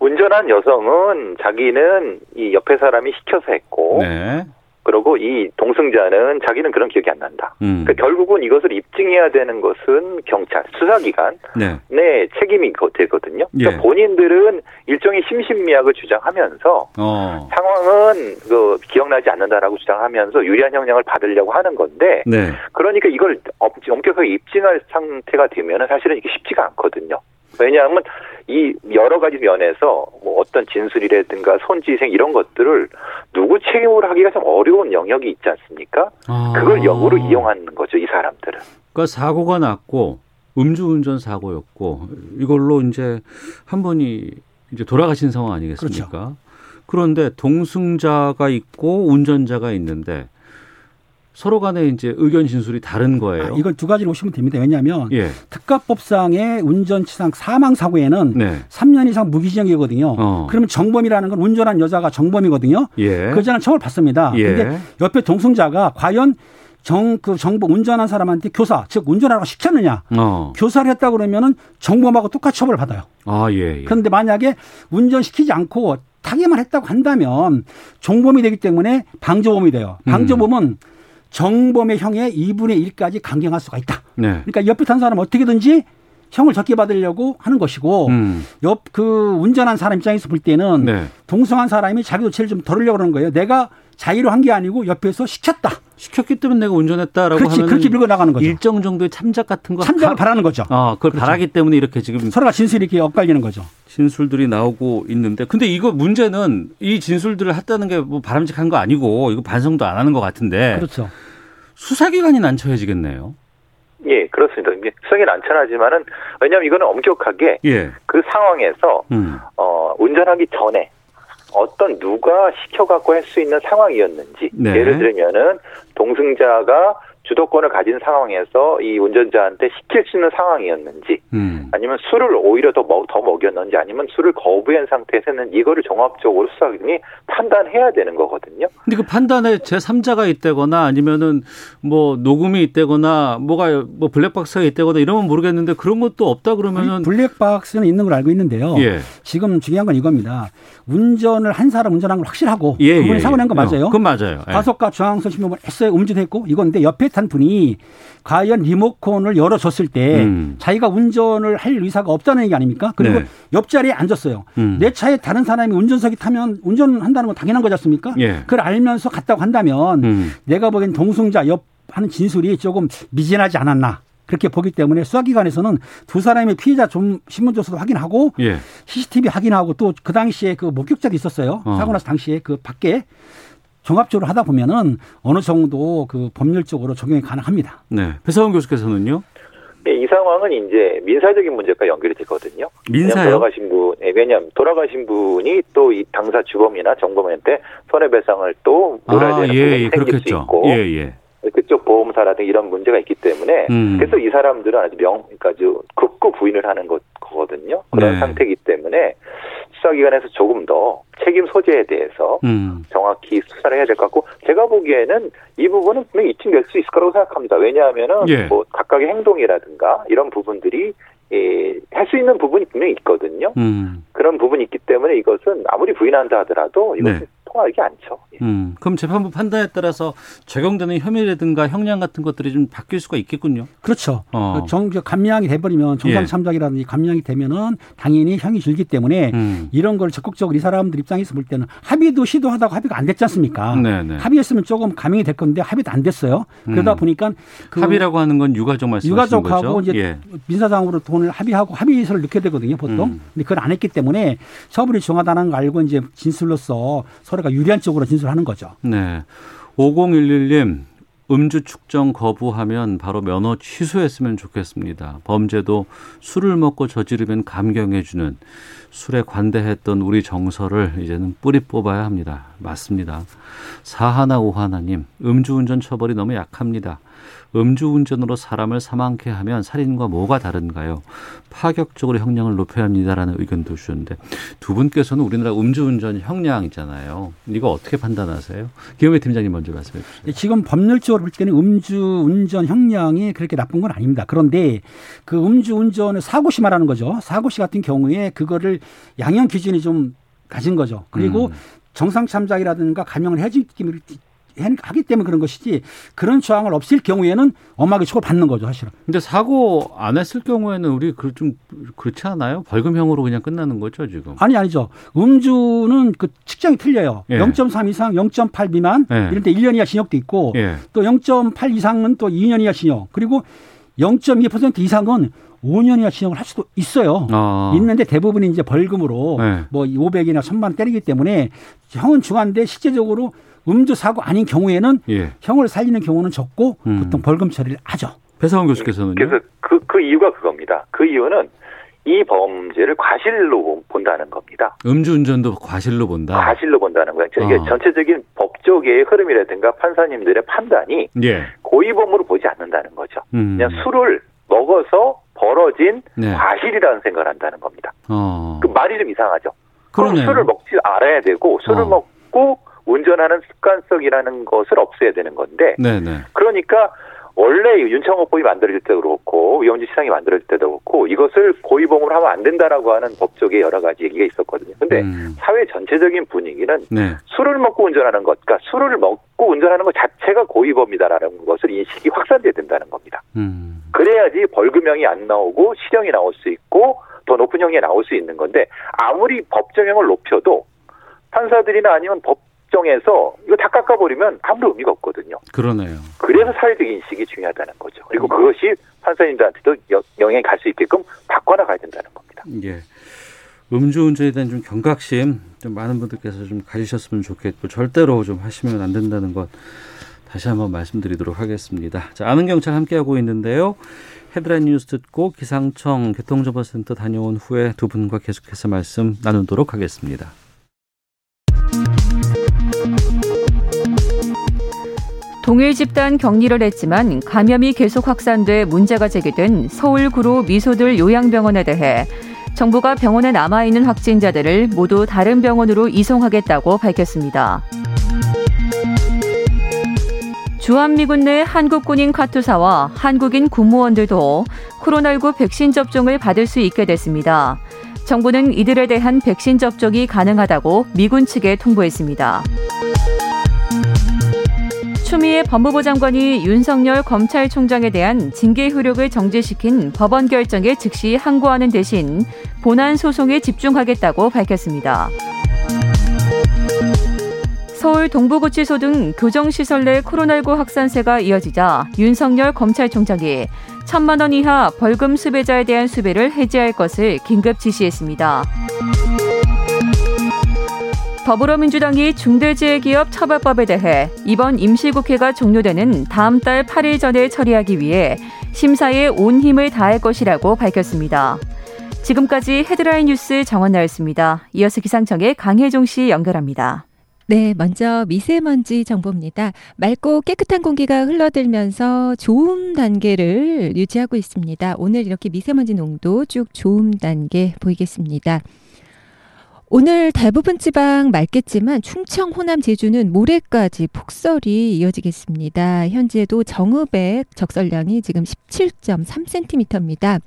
운전한 여성은 자기는 이 옆에 사람이 시켜서 했고 네. 그리고 이 동승자는 자기는 그런 기억이 안 난다. 음. 그러니까 결국은 이것을 입증해야 되는 것은 경찰, 수사기관 네. 의 책임이 거- 되거든요. 그러니까 예. 본인들은 일종의 심신미약을 주장하면서 어. 상황은 그 기억나지 않는다라고 주장하면서 유리한 형량을 받으려고 하는 건데 네. 그러니까 이걸 엄- 엄격하게 입증할 상태가 되면은 사실은 이게 쉽지가 않거든요. 왜냐하면 이 여러 가지 면에서 뭐 어떤 진술이라든가 손지생 이런 것들을 누구 책임으로 하기가 좀 어려운 영역이 있지 않습니까? 아. 그걸 역으로 이용하는 거죠, 이 사람들은. 그러니까 사고가 났고 음주운전 사고였고 이걸로 이제 한 분이 이제 돌아가신 상황 아니겠습니까? 그렇죠. 그런데 동승자가 있고 운전자가 있는데 서로 간에 이제 의견 진술이 다른 거예요. 아, 이건 두 가지로 보시면 됩니다. 왜냐하면 예. 특가법상의 운전치상 사망 사고에는 네. 3년 이상 무기징역이거든요. 어. 그러면 정범이라는 건 운전한 여자가 정범이거든요. 예. 그 여자는 처벌 받습니다. 예. 근데 옆에 동승자가 과연 정그 정보 운전한 사람한테 교사 즉 운전하라고 시켰느냐 어. 교사를 했다 그러면은 정범하고 똑같이 처벌을 받아요. 아, 예, 예. 그런데 만약에 운전 시키지 않고 타기만 했다고 한다면 종범이 되기 때문에 방조범이 돼요. 음. 방조범은 정범의 형의 2분의 1까지 강경할 수가 있다. 네. 그러니까 옆에 탄 사람 어떻게든지 형을 적게 받으려고 하는 것이고 음. 옆그 운전한 사람 입장에서 볼 때는 네. 동성한 사람이 자기도 죄를 좀 덜으려고 그러는 거예요. 내가 자의로 한 게 아니고 옆에서 시켰다. 시켰기 때문에 내가 운전했다라고 그렇지. 하면 그렇게 밀고 나가는 거죠. 일정 정도의 참작 같은 거 참작을 바, 바라는 거죠. 어, 그걸 그렇죠. 바라기 때문에 이렇게 지금 서로가 진술이 이렇게 엇갈리는 거죠. 진술들이 나오고 있는데 근데 이거 문제는 이 진술들을 했다는 게 뭐 바람직한 거 아니고 이거 반성도 안 하는 것 같은데 그렇죠. 수사기관이 난처해지겠네요. 예, 그렇습니다. 이게 수석이 난처하지만은 왜냐하면 이거는 엄격하게 예. 그 상황에서 음. 어, 운전하기 전에 어떤 누가 시켜갖고 할 수 있는 상황이었는지 네. 예를 들면은 동승자가 주도권을 가진 상황에서 이 운전자한테 시킬 수 있는 상황이었는지 음. 아니면 술을 오히려 더, 먹, 더 먹였는지 아니면 술을 거부한 상태에서는 이거를 종합적으로 수사기관이 판단해야 되는 거거든요. 근데 그 판단에 제 3자가 있다거나 아니면은 뭐 녹음이 있다거나 뭐가 뭐 블랙박스가 있다거나 이러면 모르겠는데 그런 것도 없다 그러면은 블랙박스는 있는 걸 알고 있는데요. 예. 지금 중요한 건 이겁니다. 운전을 한 사람 운전한 걸 확실하고 예, 그분이 예, 사고 낸거 예. 맞아요. 그건 맞아요. 예. 과속과 저항선 신호를 했어요. 음주했고 이건데 옆에 탄 분이 과연 리모컨을 열어줬을 때 음. 자기가 운전을 할 의사가 없다는 얘기 아닙니까? 그리고 네. 옆자리에 앉았어요. 음. 내 차에 다른 사람이 운전석이 타면 운전한다는 건 당연한 거지 않습니까? 예. 그걸 알면서 갔다고 한다면 음. 내가 보기엔 동승자 옆 하는 진술이 조금 미진하지 않았나. 그렇게 보기 때문에 수사기관에서는 두 사람의 피해자 좀 신문조서도 확인하고 예. CCTV 확인하고 또 그 당시에 그 목격자도 있었어요. 어. 사고 나서 당시에 그 밖에 종합적으로 하다 보면은 어느 정도 그 법률적으로 적용이 가능합니다. 네. 배사원 교수께서는요? 예, 이 상황은 이제 민사적인 문제가 연결이 되거든요. 민사요? 돌아가신 분, 예, 왜냐하면 돌아가신 분이 또 이 당사 주범이나 정범한테 손해배상을 또 물어야 아, 되는 예, 부분이 예, 생길 수. 있고 예, 예. 그쪽 보험사라든가 이런 문제가 있기 때문에 음. 그래서 이 사람들은 아주 명, 그러니까 아주 극구 부인을 하는 것, 거거든요. 그런 네. 상태이기 때문에 수사기관에서 조금 더 책임 소재에 대해서 음. 정확히 수사를 해야 될 것 같고 제가 보기에는 이 부분은 분명히 입증될 수 있을 거라고 생각합니다. 왜냐하면은 예. 뭐 각각의 행동이라든가 이런 부분들이 예, 할수 있는 부분이 분명히 있거든요. 음. 그런 부분이 있기 때문에 이것은 아무리 부인한다 하더라도 이것은 네. 통하지 않죠. 예. 음. 그럼 재판부 판단에 따라서 적용되는 혐의라든가 형량 같은 것들이 좀 바뀔 수가 있겠군요. 그렇죠. 어. 정 감량이 돼버리면 정상 예. 참작이라든지 감량이 되면은 당연히 형이 줄기 때문에 음. 이런 걸 적극적으로 이 사람들 입장에서 볼 때는 합의도 시도하다가 합의가 안 됐지 않습니까? 네, 네. 합의했으면 조금 감형이 될 건데 합의도 안 됐어요. 그러다 음. 보니까 그 합의라고 하는 건 유가족 말씀하시는 유가족하고 거죠? 이제 예. 민사상으로 돈을 합의하고 합의서를 넣게 되거든요, 보통. 음. 근데 그걸 안 했기 때문에 처벌이 중하다는 걸 알고 이제 진술로서 서로 가 유리한 쪽으로 진술하는 거죠. 네. 5011님, 음주 측정 거부하면 바로 면허 취소했으면 좋겠습니다. 범죄도 술을 먹고 저지르면 감경해주는 술에 관대했던 우리 정서를 이제는 뿌리 뽑아야 합니다. 맞습니다. 사하나 오하나님, 음주운전 처벌이 너무 약합니다. 음주운전으로 사람을 사망케 하면 살인과 뭐가 다른가요? 파격적으로 형량을 높여야 합니다라는 의견도 주셨는데 두 분께서는 우리나라 음주운전 형량 있잖아요. 이거 어떻게 판단하세요? 김영배 팀장님 먼저 말씀해 주시죠. 지금 법률적으로 볼 때는 음주 운전 형량이 그렇게 나쁜 건 아닙니다. 그런데 그 음주 운전을 사고시 말하는 거죠. 사고시 같은 경우에 그거를 양형 기준이 좀 가진 거죠. 그리고 음. 정상 참작이라든가 감형을 해주기 하기 때문에 그런 것이지 그런 조항을 없앨 경우에는 엄하게 처벌 받는 거죠, 사실은. 근데 사고 안 했을 경우에는 우리 그 좀 그렇지 않아요? 벌금형으로 그냥 끝나는 거죠 지금. 아니 아니죠. 음주는 그 측정이 틀려요. 예. 0.3 이상, 0.8 미만 예. 이런 때 1년 이하 징역도 있고 예. 또0.8 이상은 또 2년 이하 징역 그리고 0.2% 이상은 5년 이하 징역을 할 수도 있어요. 아. 있는데 대부분이 이제 벌금으로 네. 뭐 500이나 1000만 원 때리기 때문에 형은 중한데 실제적으로 음주 사고 아닌 경우에는 예. 형을 살리는 경우는 적고 음. 보통 벌금 처리를 하죠. 배상원 교수께서는요. 그래서 그, 그 이유가 그겁니다. 그 이유는 이 범죄를 과실로 본다는 겁니다. 음주운전도 과실로 본다. 과실로 본다는 거예요. 이게 아. 전체적인 법조계의 흐름이라든가 판사님들의 판단이 예. 고의범으로 보지 않는다는 거죠. 음. 그냥 술을 먹어서 벌어진 네. 과실이라는 생각을 한다는 겁니다. 어. 그 말이 좀 이상하죠. 그럼. 술을 먹지 알아야 되고 술을 어. 먹고 운전하는 습관성이라는 것을 없애야 되는 건데 네네. 그러니까 원래 윤창호법이 만들어질 때도 그렇고 위험지 시상이 만들어질 때도 그렇고 이것을 고의범으로 하면 안 된다라고 하는 법적의 여러 가지 얘기가 있었거든요. 근데 음. 사회 전체적인 분위기는 네. 술을 먹고 운전하는 것, 그러니까 술을 먹고 운전하는 것 자체가 고의범이다라는 것을 인식이 확산돼야 된다는 겁니다. 음. 그래야지 벌금형이 안 나오고 실형이 나올 수 있고 더 높은 형이 나올 수 있는 건데 아무리 법정형을 높여도 판사들이나 아니면 법 정에서 이거 다 깎아버리면 아무런 의미가 없거든요. 그러네요. 그래서 사회적 인식이 중요하다는 거죠. 그리고 그것이 판사님들한테도 여- 영향이 갈 수 있게끔 바꿔나가야 된다는 겁니다. 예. 음주운전에 대한 좀 경각심 좀 많은 분들께서 좀 가지셨으면 좋겠고 절대로 좀 하시면 안 된다는 것 다시 한번 말씀드리도록 하겠습니다. 자, 아는 경찰 함께하고 있는데요. 헤드라인 뉴스 듣고 기상청 교통정보센터 다녀온 후에 두 분과 계속해서 말씀 나누도록 하겠습니다. 동일 집단 격리를 했지만 감염이 계속 확산돼 문제가 제기된 서울 구로 미소들 요양병원에 대해 정부가 병원에 남아있는 확진자들을 모두 다른 병원으로 이송하겠다고 밝혔습니다. 주한미군 내 한국군인 카투사와 한국인 군무원들도 코로나19 백신 접종을 받을 수 있게 됐습니다. 정부는 이들에 대한 백신 접종이 가능하다고 미군 측에 통보했습니다. 추미애 법무부 장관이 윤석열 검찰총장에 대한 징계 효력을 정지시킨 법원 결정에 즉시 항고하는 대신 본안 소송에 집중하겠다고 밝혔습니다. 서울 동부구치소 등 교정시설 내 코로나19 확산세가 이어지자 윤석열 검찰총장이 천만 원 이하 벌금 수배자에 대한 수배를 해제할 것을 긴급 지시했습니다. 더불어민주당이 중대재해기업 처벌법에 대해 이번 임시국회가 종료되는 다음 달 8일 전에 처리하기 위해 심사에 온 힘을 다할 것이라고 밝혔습니다. 지금까지 헤드라인 뉴스 정원 나였습니다. 이어서 기상청의 강혜종 씨 연결합니다. 네, 먼저 미세먼지 정보입니다. 맑고 깨끗한 공기가 흘러들면서 좋음 단계를 유지하고 있습니다. 오늘 이렇게 미세먼지 농도 쭉 좋음 단계 보이겠습니다. 오늘 대부분 지방 맑겠지만 충청, 호남, 제주는 모레까지 폭설이 이어지겠습니다. 현재도 정읍의 적설량이 지금 17.3cm입니다.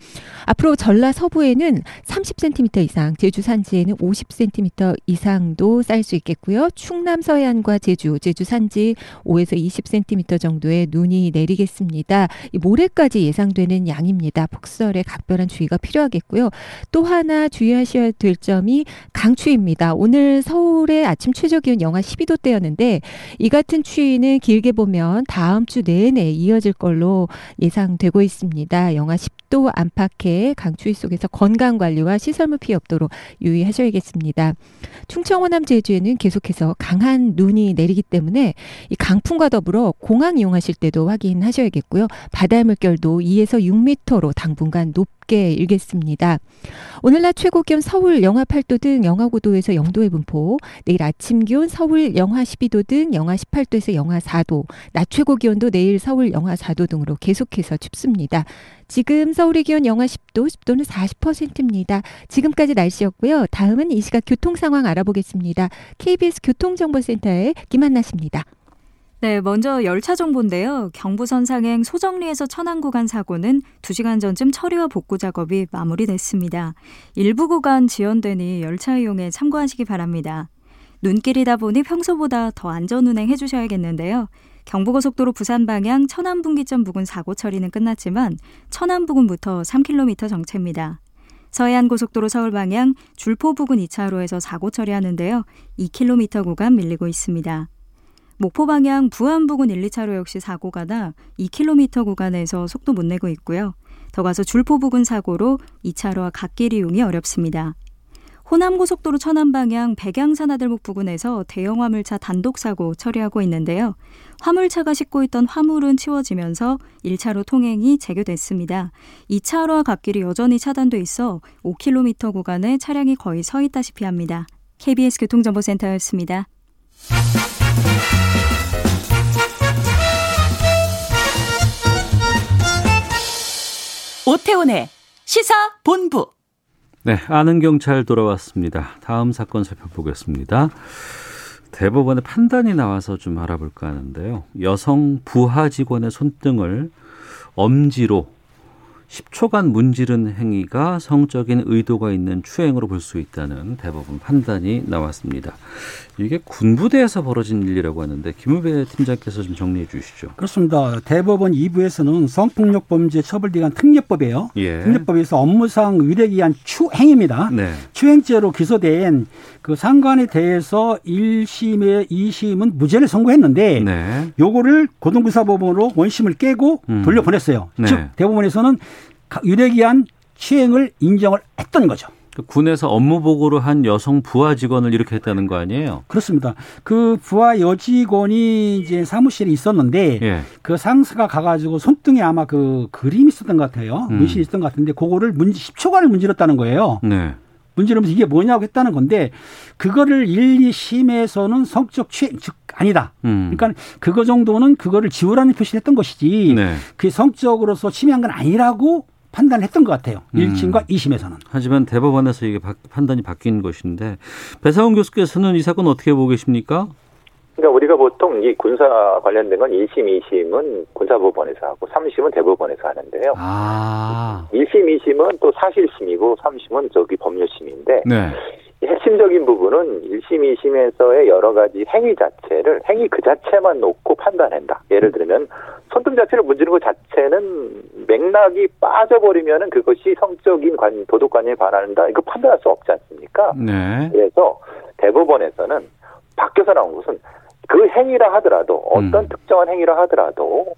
앞으로 전라 서부에는 30cm 이상, 제주 산지에는 50cm 이상도 쌓일 수 있겠고요. 충남 서해안과 제주, 제주 산지 5에서 20cm 정도의 눈이 내리겠습니다. 이 모레까지 예상되는 양입니다. 폭설에 각별한 주의가 필요하겠고요. 또 하나 주의하셔야 될 점이 강 추위입니다. 오늘 서울의 아침 최저 기온 영하 12도대였는데 이 같은 추위는 길게 보면 다음 주 내내 이어질 걸로 예상되고 있습니다. 영하 10도 안팎의 강추위 속에서 건강 관리와 시설물 피해 없도록 유의하셔야겠습니다. 충청 호남 제주에는 계속해서 강한 눈이 내리기 때문에 이 강풍과 더불어 공항 이용하실 때도 확인하셔야겠고요. 바다 물결도 2에서 6m로 당분간 높게 일겠습니다. 오늘 낮 최고 기온 서울 영하 8도 등 영하 9도에서 0도의 분포, 내일 아침 기온 서울 영하 12도 등 영하 18도에서 영하 4도, 낮 최고 기온도 내일 서울 영하 4도 등으로 계속해서 춥습니다. 지금 서울의 기온 영하 10도, 습도는 40%입니다. 지금까지 날씨였고요. 다음은 이 시각 교통 상황 알아보겠습니다. KBS 교통정보센터의 김한나 씨입니다. 네, 먼저 열차 정보인데요. 경부선 상행 소정리에서 천안 구간 사고는 2시간 전쯤 처리와 복구 작업이 마무리됐습니다. 일부 구간 지연되니 열차 이용에 참고하시기 바랍니다. 눈길이다 보니 평소보다 더 안전 운행 해 주셔야겠는데요. 경부고속도로 부산 방향 천안 분기점 부근 사고 처리는 끝났지만 천안 부근부터 3km 정체입니다. 서해안 고속도로 서울 방향 줄포 부근 2차로에서 사고 처리하는데요. 2km 구간 밀리고 있습니다. 목포 방향 부안 부근 1, 2차로 역시 사고가 나 2km 구간에서 속도 못 내고 있고요. 더 가서 줄포 부근 사고로 2차로와 갓길 이용이 어렵습니다. 호남고속도로 천안 방향 백양산하들목 부근에서 대형 화물차 단독 사고 처리하고 있는데요. 화물차가 싣고 있던 화물은 치워지면서 1차로 통행이 재개됐습니다. 2차로와 갓길이 여전히 차단돼 있어 5km 구간에 차량이 거의 서 있다시피 합니다. KBS 교통정보센터였습니다. 오태훈의 시사 본부. 네, 아는 경찰 돌아왔습니다. 다음 사건 살펴보겠습니다. 대법원의 판단이 나와서 좀 알아볼까 하는데요. 여성 부하 직원의 손등을 엄지로 10초간 문지른 행위가 성적인 의도가 있는 추행으로 볼 수 있다는 대법원 판단이 나왔습니다. 이게 군부대에서 벌어진 일이라고 하는데 김우배 팀장께서 좀 정리해 주시죠. 그렇습니다. 대법원 2부에서는 성폭력 범죄 처벌기관 특례법이에요. 예. 특례법에서 업무상 의한 추행입니다. 네. 추행죄로 기소된 그 상관에 대해서 1심에 2심은 무죄를 선고했는데 네. 요거를 고등부사법원으로 원심을 깨고 음. 돌려보냈어요. 네. 즉 대법원에서는 의한 추행을 인정을 했던 거죠. 그 군에서 업무 보고를 한 여성 부하 직원을 이렇게 했다는 거 아니에요? 그렇습니다. 그 부하 여직원이 이제 사무실에 있었는데 예. 그 상사가 가가지고 손등에 아마 그 그림이 있었던 것 같아요. 음. 문신이 있었던 것 같은데 그거를 문지 10초간을 문지렀다는 거예요. 네. 문지르면서 이게 뭐냐고 했다는 건데 그거를 1, 2심에서는 성적 추행 즉 아니다. 음. 그러니까 그거 정도는 그거를 지우라는 표시를 했던 것이지 네. 그게 성적으로서 침해한 건 아니라고 판단을 했던 것 같아요. 음. 1심과 2심에서는. 하지만 대법원에서 이게 바- 판단이 바뀐 것인데 배상훈 교수께서는 이 사건 어떻게 보고 계십니까? 그러니까 우리가 보통 이 군사 관련된 건 1심, 2심은 군사법원에서 하고 3심은 대법원에서 하는데요. 아. 1심, 2심은 또 사실심이고 3심은 저기 법률심인데 네. 이 핵심적인 부분은 1심, 2심에서의 여러 가지 행위 자체를 행위 그 자체만 놓고 판단한다. 예를 들면 손등 자체를 문지르는 것 자체는 맥락이 빠져버리면은 그것이 성적인 관, 도덕관념에 반한다. 이거 판단할 수 없지 않습니까? 네. 그래서 대법원에서는 바뀌어서 나온 것은 그 행위라 하더라도 어떤 특정한 행위라 하더라도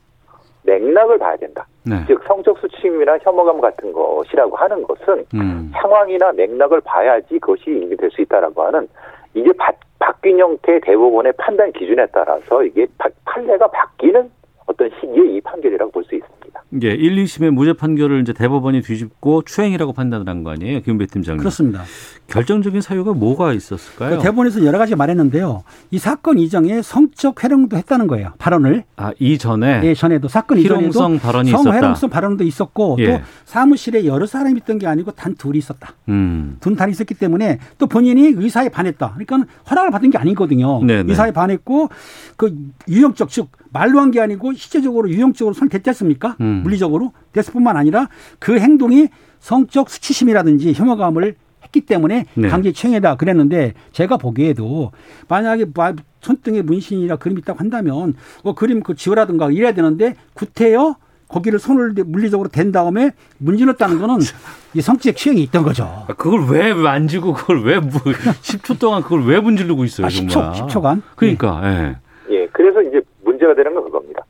맥락을 봐야 된다. 네. 즉 성적 수침이나 혐오감 같은 것이라고 하는 것은 음. 상황이나 맥락을 봐야지 그것이 인정될 수 있다라고 하는 이게 바, 바뀐 형태의 대법원의 판단 기준에 따라서 이게 바- 판례가 바뀌는 어떤 시기의 이 판결이라고 볼 수 있습니다. 예, 1, 2심의 무죄 판결을 이제 대법원이 뒤집고 추행이라고 판단을 한 거 아니에요, 김배 팀장님? 그렇습니다. 결정적인 사유가 뭐가 있었을까요? 그 대본에서 여러 가지 말했는데요. 이 사건 이전에 성적 회령도 했다는 거예요. 발언을. 아 이전에 예, 전에도 사건 이전에도 희롱성 발언이 성 있었다. 회령성 발언도 있었고 예. 또 사무실에 여러 사람이 있던 게 아니고 단 둘이 있었다. 음. 둔 단이 있었기 때문에 또 본인이 의사에 반했다. 그러니까 허락을 받은 게 아니거든요. 네네. 의사에 반했고 그 유형적 즉 말로 한 게 아니고 실제적으로 유형적으로 손 댔지 않습니까? 음. 물리적으로 됐을 뿐만 아니라 그 행동이 성적 수치심이라든지 혐오감을 했기 때문에 네. 강제 추행이다 그랬는데 제가 보기에도 만약에 마- 손등에 문신이나 그림이 있다고 한다면 뭐 그림 그 지우라든가 이래야 되는데 구태여 거기를 손을 대- 물리적으로 댄 다음에 문질렀다는 거는 이 성적 추행이 있던 거죠. 아, 그걸 왜 만지고 그걸 왜 뭐, 10초 [laughs] 동안 그걸 왜 문지르고 있어요, 아, 정말? 10초, 10초간? 그러니까, 예. 예, 그래서 이제 문제가 되는 건 그겁니다.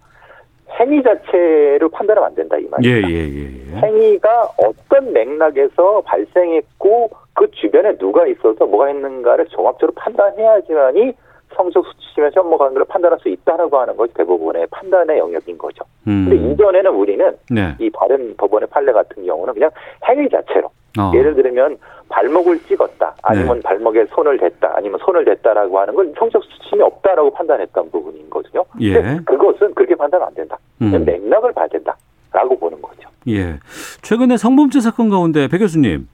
행위 자체로 판단하면 안 된다 이 예, 말입니다. 예, 예, 예. 행위가 어떤 맥락에서 발생했고 그 주변에 누가 있어서 뭐가 했는가를 종합적으로 판단해야지만이 성적 수치심의 혐오감을 판단할 수 있다라고 하는 것이 대법원의 판단의 영역인 거죠. 음. 근데 이전에는 우리는 네. 이 다른 법원의 판례 같은 경우는 그냥 행위 자체로 어. 예를 들면 발목을 찍었다 아니면 발목에 손을 댔다 아니면 손을 댔다라고 하는 건 성적 수침이 없다라고 판단했던 부분인 거거든요. 예. 근데 그것은 그렇게 판단은 안 된다. 음. 맥락을 봐야 된다라고 보는 거죠. 예. 최근에 성범죄 사건 가운데 배 교수님,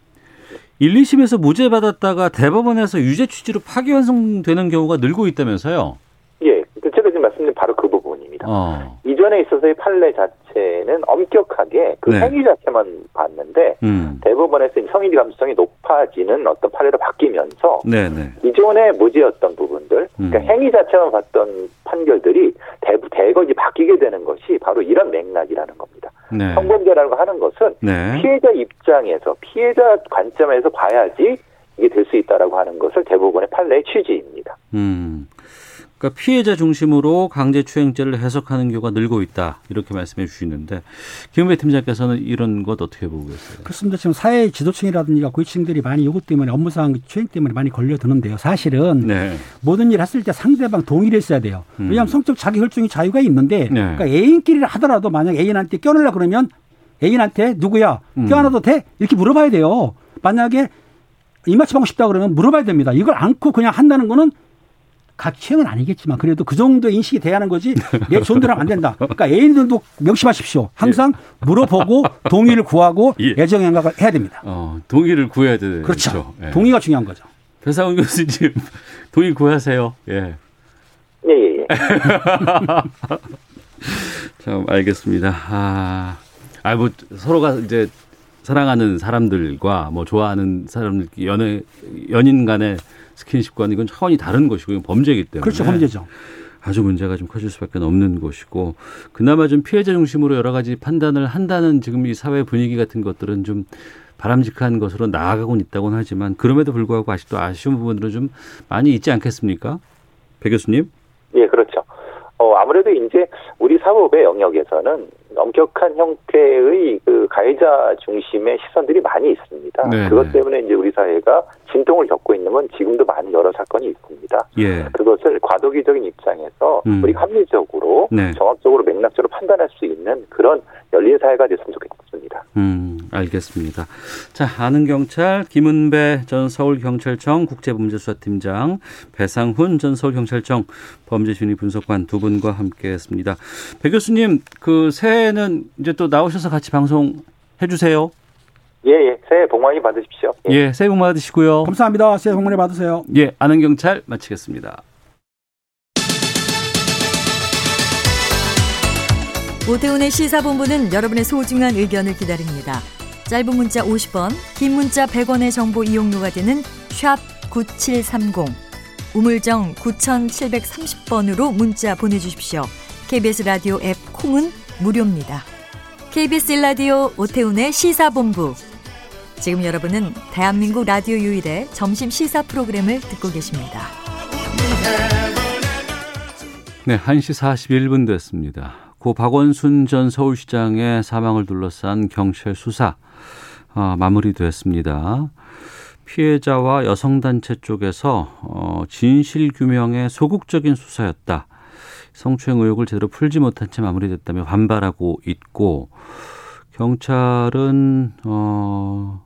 1, 2심에서 무죄 받았다가 대법원에서 유죄 취지로 파기환송되는 경우가 늘고 있다면서요? 예, 제가 지금 말씀드린 바로 그 부분입니다. 어. 이전에 있어서의 판례 자 체는 엄격하게 그 네. 행위 자체만 봤는데 음. 대법원에서 성인지 감수성이 높아지는 어떤 판례로 바뀌면서 네, 네. 기존에 무죄였던 부분들, 그러니까 음. 행위 자체만 봤던 판결들이 대부 대거지 바뀌게 되는 것이 바로 이런 맥락이라는 겁니다. 네. 성범죄라는 거 하는 것은 네. 피해자 입장에서 피해자 관점에서 봐야지 이게 될 수 있다라고 하는 것을 대법원의 판례의 취지입니다. 음. 그러니까 피해자 중심으로 강제추행죄를 해석하는 경우가 늘고 있다. 이렇게 말씀해 주시는데 김은배 팀장께서는 이런 것 어떻게 보고 계세요? 그렇습니다. 지금 사회 지도층이라든지 고위층들이 많이 요구 때문에 업무상 추행 때문에 많이 걸려드는데요. 사실은 네. 모든 일 했을 때 상대방 동의를 했어야 돼요. 음. 왜냐하면 성적 자기 혈중의 자유가 있는데 네. 그러니까 애인끼리 하더라도 만약 애인한테 껴내려 그러면 애인한테 누구야 음. 껴안아도 돼 이렇게 물어봐야 돼요. 만약에 이마치 하고 싶다 그러면 물어봐야 됩니다. 이걸 안고 그냥 한다는 거는 각취행은 아니겠지만 그래도 그 정도 인식이 돼야 하는 거지 내 존대로 하면 안 된다. 그러니까 애인들도 명심하십시오. 항상 물어보고 [laughs] 동의를 구하고 예. 애정 양각을 해야 됩니다. 어, 동의를 구해야 되죠. 그렇죠. 예. 동의가 중요한 거죠. 배상훈 교수님 [laughs] 동의 구하세요. 예. 예, 예, 예. [laughs] 참 알겠습니다. 아, 아, 뭐 서로가 이제 사랑하는 사람들과 뭐 좋아하는 사람들 연애 연인 간의 스킨십과는 이건 차원이 다른 것이고 이건 범죄이기 때문에 그렇죠, 범죄죠. 아주 문제가 좀 커질 수밖에 없는 것이고 그나마 좀 피해자 중심으로 여러 가지 판단을 한다는 지금 이 사회 분위기 같은 것들은 좀 바람직한 것으로 나아가고는 있다고는 하지만 그럼에도 불구하고 아직도 아쉬운 부분들은 좀 많이 있지 않겠습니까? 배 교수님? 예, 그렇죠. 어, 아무래도 이제 우리 사법의 영역에서는 엄격한 형태의 그 가해자 중심의 시선들이 많이 있습니다. 네, 그것 네. 때문에 이제 우리 사회가 진통을 겪고 있는 건 지금도 많은 여러 사건이 있습니다. 예. 그것을 과도기적인 입장에서 음. 우리 합리적으로 네. 정확적으로 맥락적으로 판단할 수 있는 그런 열린 사회가 됐으면 좋겠습니다. 음, 알겠습니다. 자, 아는 경찰 김은배 전 서울 경찰청 국제범죄수사팀장, 배상훈 전 서울 경찰청 범죄심리 분석관 두 분과 함께했습니다. 배 교수님, 그새 해는 이제 또 나오셔서 같이 방송 해주세요. 예, 예. 새해 복 많이 받으십시오. 예, 새해 복 많으시고요. 감사합니다. 새해 복 많이 받으세요. 예, 아는 경찰 마치겠습니다. 오태훈의 시사본부는 여러분의 소중한 의견을 기다립니다. 짧은 문자 50원, 긴 문자 100원의 정보 이용료가 되는 샵 9730, 우물정 9730번으로 문자 보내주십시오. KBS 라디오 앱 콩은 무료입니다. KBS 라디오 오태훈의 시사본부. 지금 여러분은 대한민국 라디오 유일의 점심 시사 프로그램을 듣고 계십니다. 네, 1시 41분 됐습니다. 고 박원순 전 서울시장의 사망을 둘러싼 경찰 수사 어, 마무리됐습니다. 피해자와 여성단체 쪽에서 어, 진실 규명의 소극적인 수사였다. 성추행 의혹을 제대로 풀지 못한 채 마무리됐다며 반발하고 있고 경찰은 어,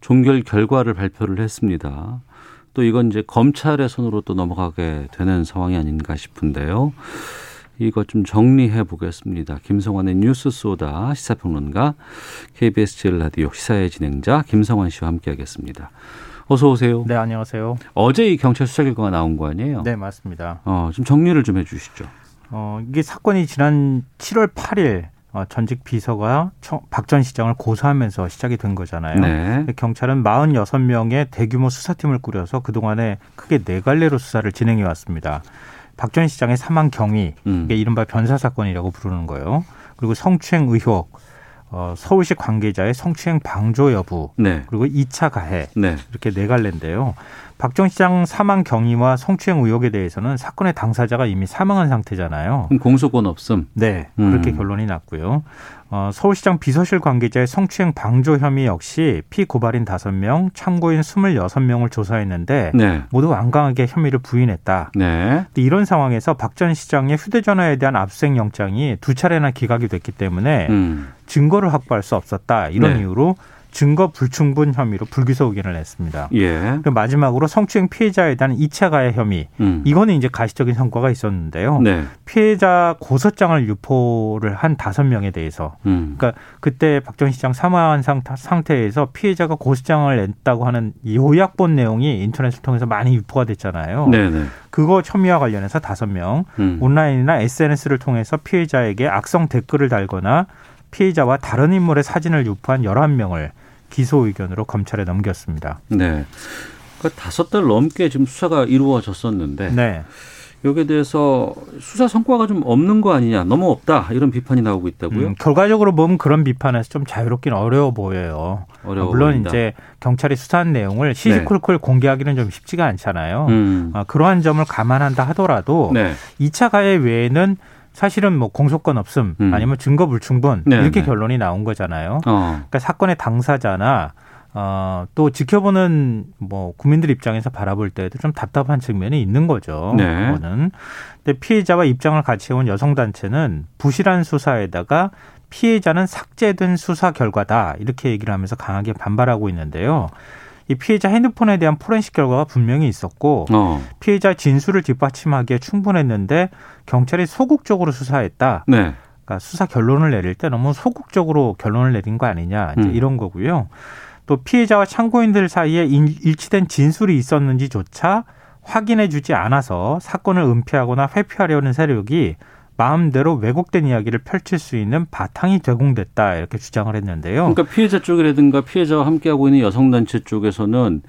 종결 결과를 발표를 했습니다. 또 이건 이제 검찰의 손으로 또 넘어가게 되는 상황이 아닌가 싶은데요. 이것 좀 정리해 보겠습니다. 김성환의 뉴스 소다 시사평론가 KBS 제일 라디오 시사의 진행자 김성환 씨와 함께하겠습니다. 어서 오세요. 네, 안녕하세요. 어제 이 경찰 수사 결과가 나온 거 아니에요? 네, 맞습니다. 어, 좀 정리를 좀 해주시죠. 어, 이게 사건이 지난 7월 8일 어, 전직 비서가 박 전 시장을 고소하면서 시작이 된 거잖아요. 네. 경찰은 46명의 대규모 수사팀을 꾸려서 그동안에 크게 네 갈래로 수사를 진행해 왔습니다. 박 전 시장의 사망 경위, 음. 이게 이른바 변사 사건이라고 부르는 거예요. 그리고 성추행 의혹, 어, 서울시 관계자의 성추행 방조 여부, 네. 그리고 2차 가해 네. 이렇게 네 갈래인데요. 박전 시장 사망 경위와 성추행 의혹에 대해서는 사건의 당사자가 이미 사망한 상태잖아요. 그럼 공소권 없음. 네, 그렇게 음. 결론이 났고요. 어, 서울시장 비서실 관계자의 성추행 방조 혐의 역시 피고발인 5명, 참고인 26명을 조사했는데 네. 모두 완강하게 혐의를 부인했다. 네. 이런 상황에서 박 전 시장의 휴대전화에 대한 압수수색 영장이 두 차례나 기각이 됐기 때문에 음. 증거를 확보할 수 없었다. 이런 네. 이유로 증거 불충분 혐의로 불기소 의견을 냈습니다. 예. 그리고 마지막으로 성추행 피해자에 대한 2차 가해 혐의. 음. 이거는 이제 가시적인 성과가 있었는데요. 네. 피해자 고소장을 유포를 한 다섯 명에 대해서 음. 그러니까 그때 박전 시장 사망한 상- 상태에서 피해자가 고소장을 냈다고 하는 이 요약본 내용이 인터넷을 통해서 많이 유포가 됐잖아요. 네네. 그거 혐의와 관련해서 다섯 명 음. 온라인이나 SNS를 통해서 피해자에게 악성 댓글을 달거나 피해자와 다른 인물의 사진을 유포한 11명을 기소 의견으로 검찰에 넘겼습니다. 네. 그 다섯 달 넘게 지금 수사가 이루어졌었는데 네. 여기에 대해서 수사 성과가 좀 없는 거 아니냐, 너무 없다 이런 비판이 나오고 있다고요? 음, 결과적으로 보면 그런 비판에서 좀 자유롭긴 어려워 보여요. 어려워 물론 보인다. 이제 경찰이 수사한 내용을 시시콜콜 공개하기는 좀 쉽지가 않잖아요. 음. 아, 그러한 점을 감안한다 하더라도 네. 이 2차 가해 외에는 사실은 뭐 공소권 없음 음. 아니면 증거 불충분 네, 이렇게 네. 결론이 나온 거잖아요. 어. 그러니까 사건의 당사자나 어, 또 지켜보는 뭐 국민들 입장에서 바라볼 때도 좀 답답한 측면이 있는 거죠. 네. 그거는. 근데 피해자와 입장을 같이 해온 여성 단체는 부실한 수사에다가 피해자는 삭제된 수사 결과다 이렇게 얘기를 하면서 강하게 반발하고 있는데요. 이 피해자 핸드폰에 대한 포렌식 결과가 분명히 있었고 어. 피해자 진술을 뒷받침하기에 충분했는데 경찰이 소극적으로 수사했다. 네. 그러니까 수사 결론을 내릴 때 너무 소극적으로 결론을 내린 거 아니냐 이제 음. 이런 거고요. 또 피해자와 참고인들 사이에 일치된 진술이 있었는지조차 확인해 주지 않아서 사건을 은폐하거나 회피하려는 세력이 마음대로 왜곡된 이야기를 펼칠 수 있는 바탕이 제공됐다 이렇게 주장을 했는데요. 그러니까 피해자 쪽이라든가 피해자와 함께하고 있는 여성단체 쪽에서는